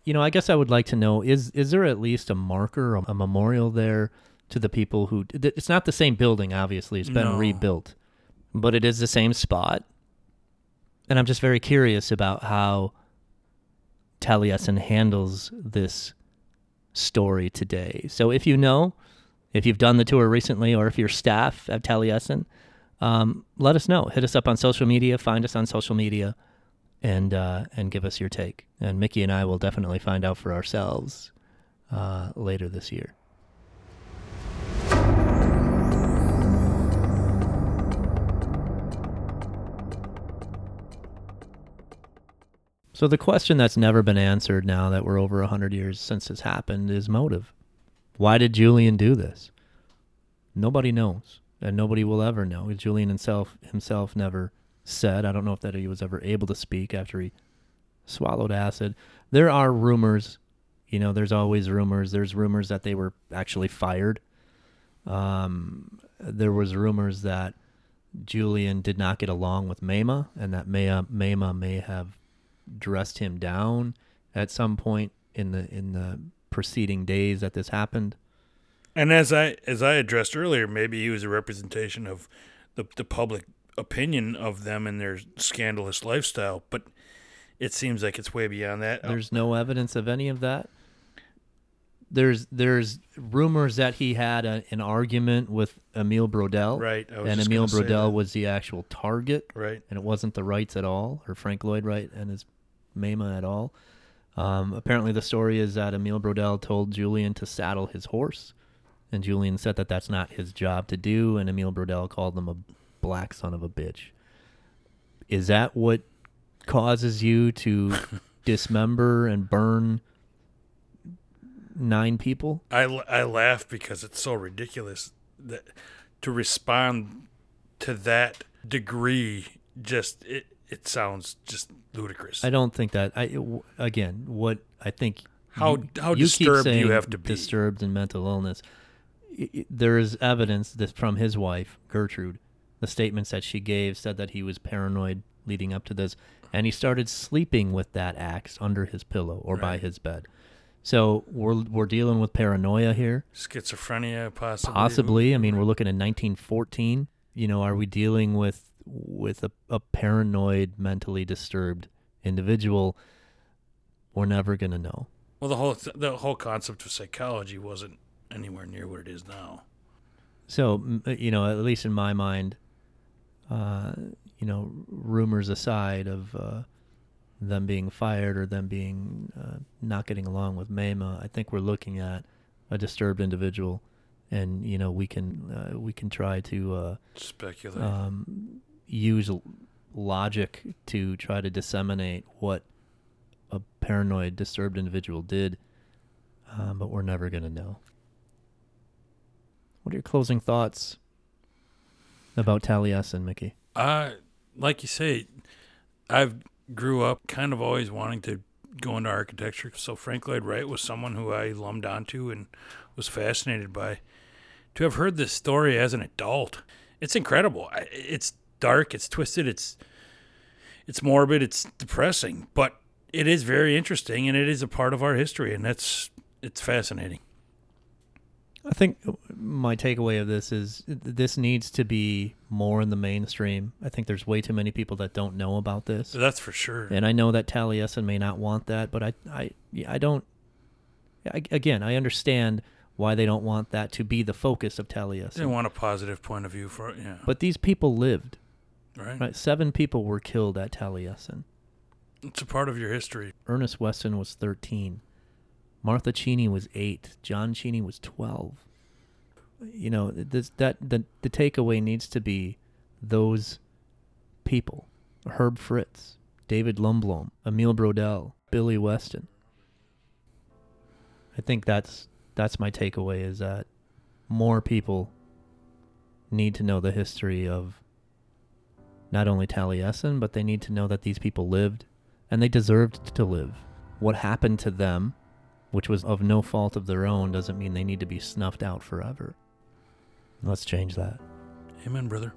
you know, I guess I would like to know is is there at least a marker, a, memorial there to the people who it's not the same building obviously. It's been No. rebuilt. But it is the same spot. And I'm just very curious about how Taliesin handles this story today. So if you know, if you've done the tour recently, or if you're staff at Taliesin, um, let us know. Hit us up on social media. Find us on social media, and uh, and give us your take. And Mickey and I will definitely find out for ourselves uh, later this year. So the question that's never been answered now that we're over 100 years since this happened is motive. Why did Julian do this? Nobody knows, and nobody will ever know. Julian himself himself never said. I don't know if that he was ever able to speak after he swallowed acid. There are rumors, you know, there's always rumors. There's rumors that they were actually fired. Um, there was rumors that Julian did not get along with Mamah and that Mamah may have dressed him down at some point in the in the preceding days that this happened. And as I as I addressed earlier, maybe he was a representation of the the public opinion of them and their scandalous lifestyle. But it seems like it's way beyond that. There's no evidence of any of that. There's there's rumors that he had a, an argument with Emil Brodelle. Right, and Emil Emile Brodelle was the actual target. Right. And it wasn't the Wrights at all, or Frank Lloyd Wright and his Mamah at all. Um, apparently, the story is that Emile Brodelle told Julian to saddle his horse, and Julian said that that's not his job to do, and Emile Brodelle called him a black son of a bitch. Is that what causes you to <laughs> dismember and burn nine people? I, I laugh because it's so ridiculous that to respond to that degree just it it sounds just ludicrous. I don't think that. I again, what I think. How- you, how you disturbed you have to be? Disturbed in mental illness. There is evidence that from his wife Gertrude, the statements that she gave said that he was paranoid leading up to this, and he started sleeping with that axe under his pillow or by his bed. So we're we're dealing with paranoia here. Schizophrenia, possibly. Possibly. I mean, we're looking at 1914. You know, are we dealing with with a, a paranoid, mentally disturbed individual? We're never gonna know. Well, the whole th- the whole concept of psychology wasn't anywhere near what it is now. So, uh, you know, at least in my mind, uh, you know, rumors aside of uh, them being fired or them being uh, not getting along with Mamah, I think we're looking at a disturbed individual, and you know, we can uh, we can try to. Uh, Speculate. um, use logic to try to disseminate what a paranoid, disturbed individual did, um, but we're never going to know. What are your closing thoughts about Taliesin, Mickey? Uh, like you say, I've grew up kind of always wanting to go into architecture. So Frank Lloyd Wright was someone who I lumped onto and was fascinated by. To have heard this story as an adult, it's incredible. It's dark, it's twisted, it's it's morbid, it's depressing, but it is very interesting and it is a part of our history, and that's it's fascinating. I think my takeaway of this is this needs to be more in the mainstream. I think there's way too many people that don't know about this. That's for sure. And I know that Taliesin may not want that, but I, I, I don't. I, again, I understand why they don't want that to be the focus of Taliesin. They want a positive point of view for it. Yeah. But these people lived. Right. Right, seven people were killed at Taliesin. It's a part of your history. Ernest Weston was 13. Martha Cheney was 8. John Cheney was 12. You know, this, that the, the takeaway needs to be those people. Herb Fritz, David Lindblom, Emil Brodelle, Billy Weston. I think that's that's my takeaway is that more people need to know the history of not only Taliesin, but they need to know that these people lived and they deserved to live. What happened to them, which was of no fault of their own, doesn't mean they need to be snuffed out forever. Let's change that. Amen, brother.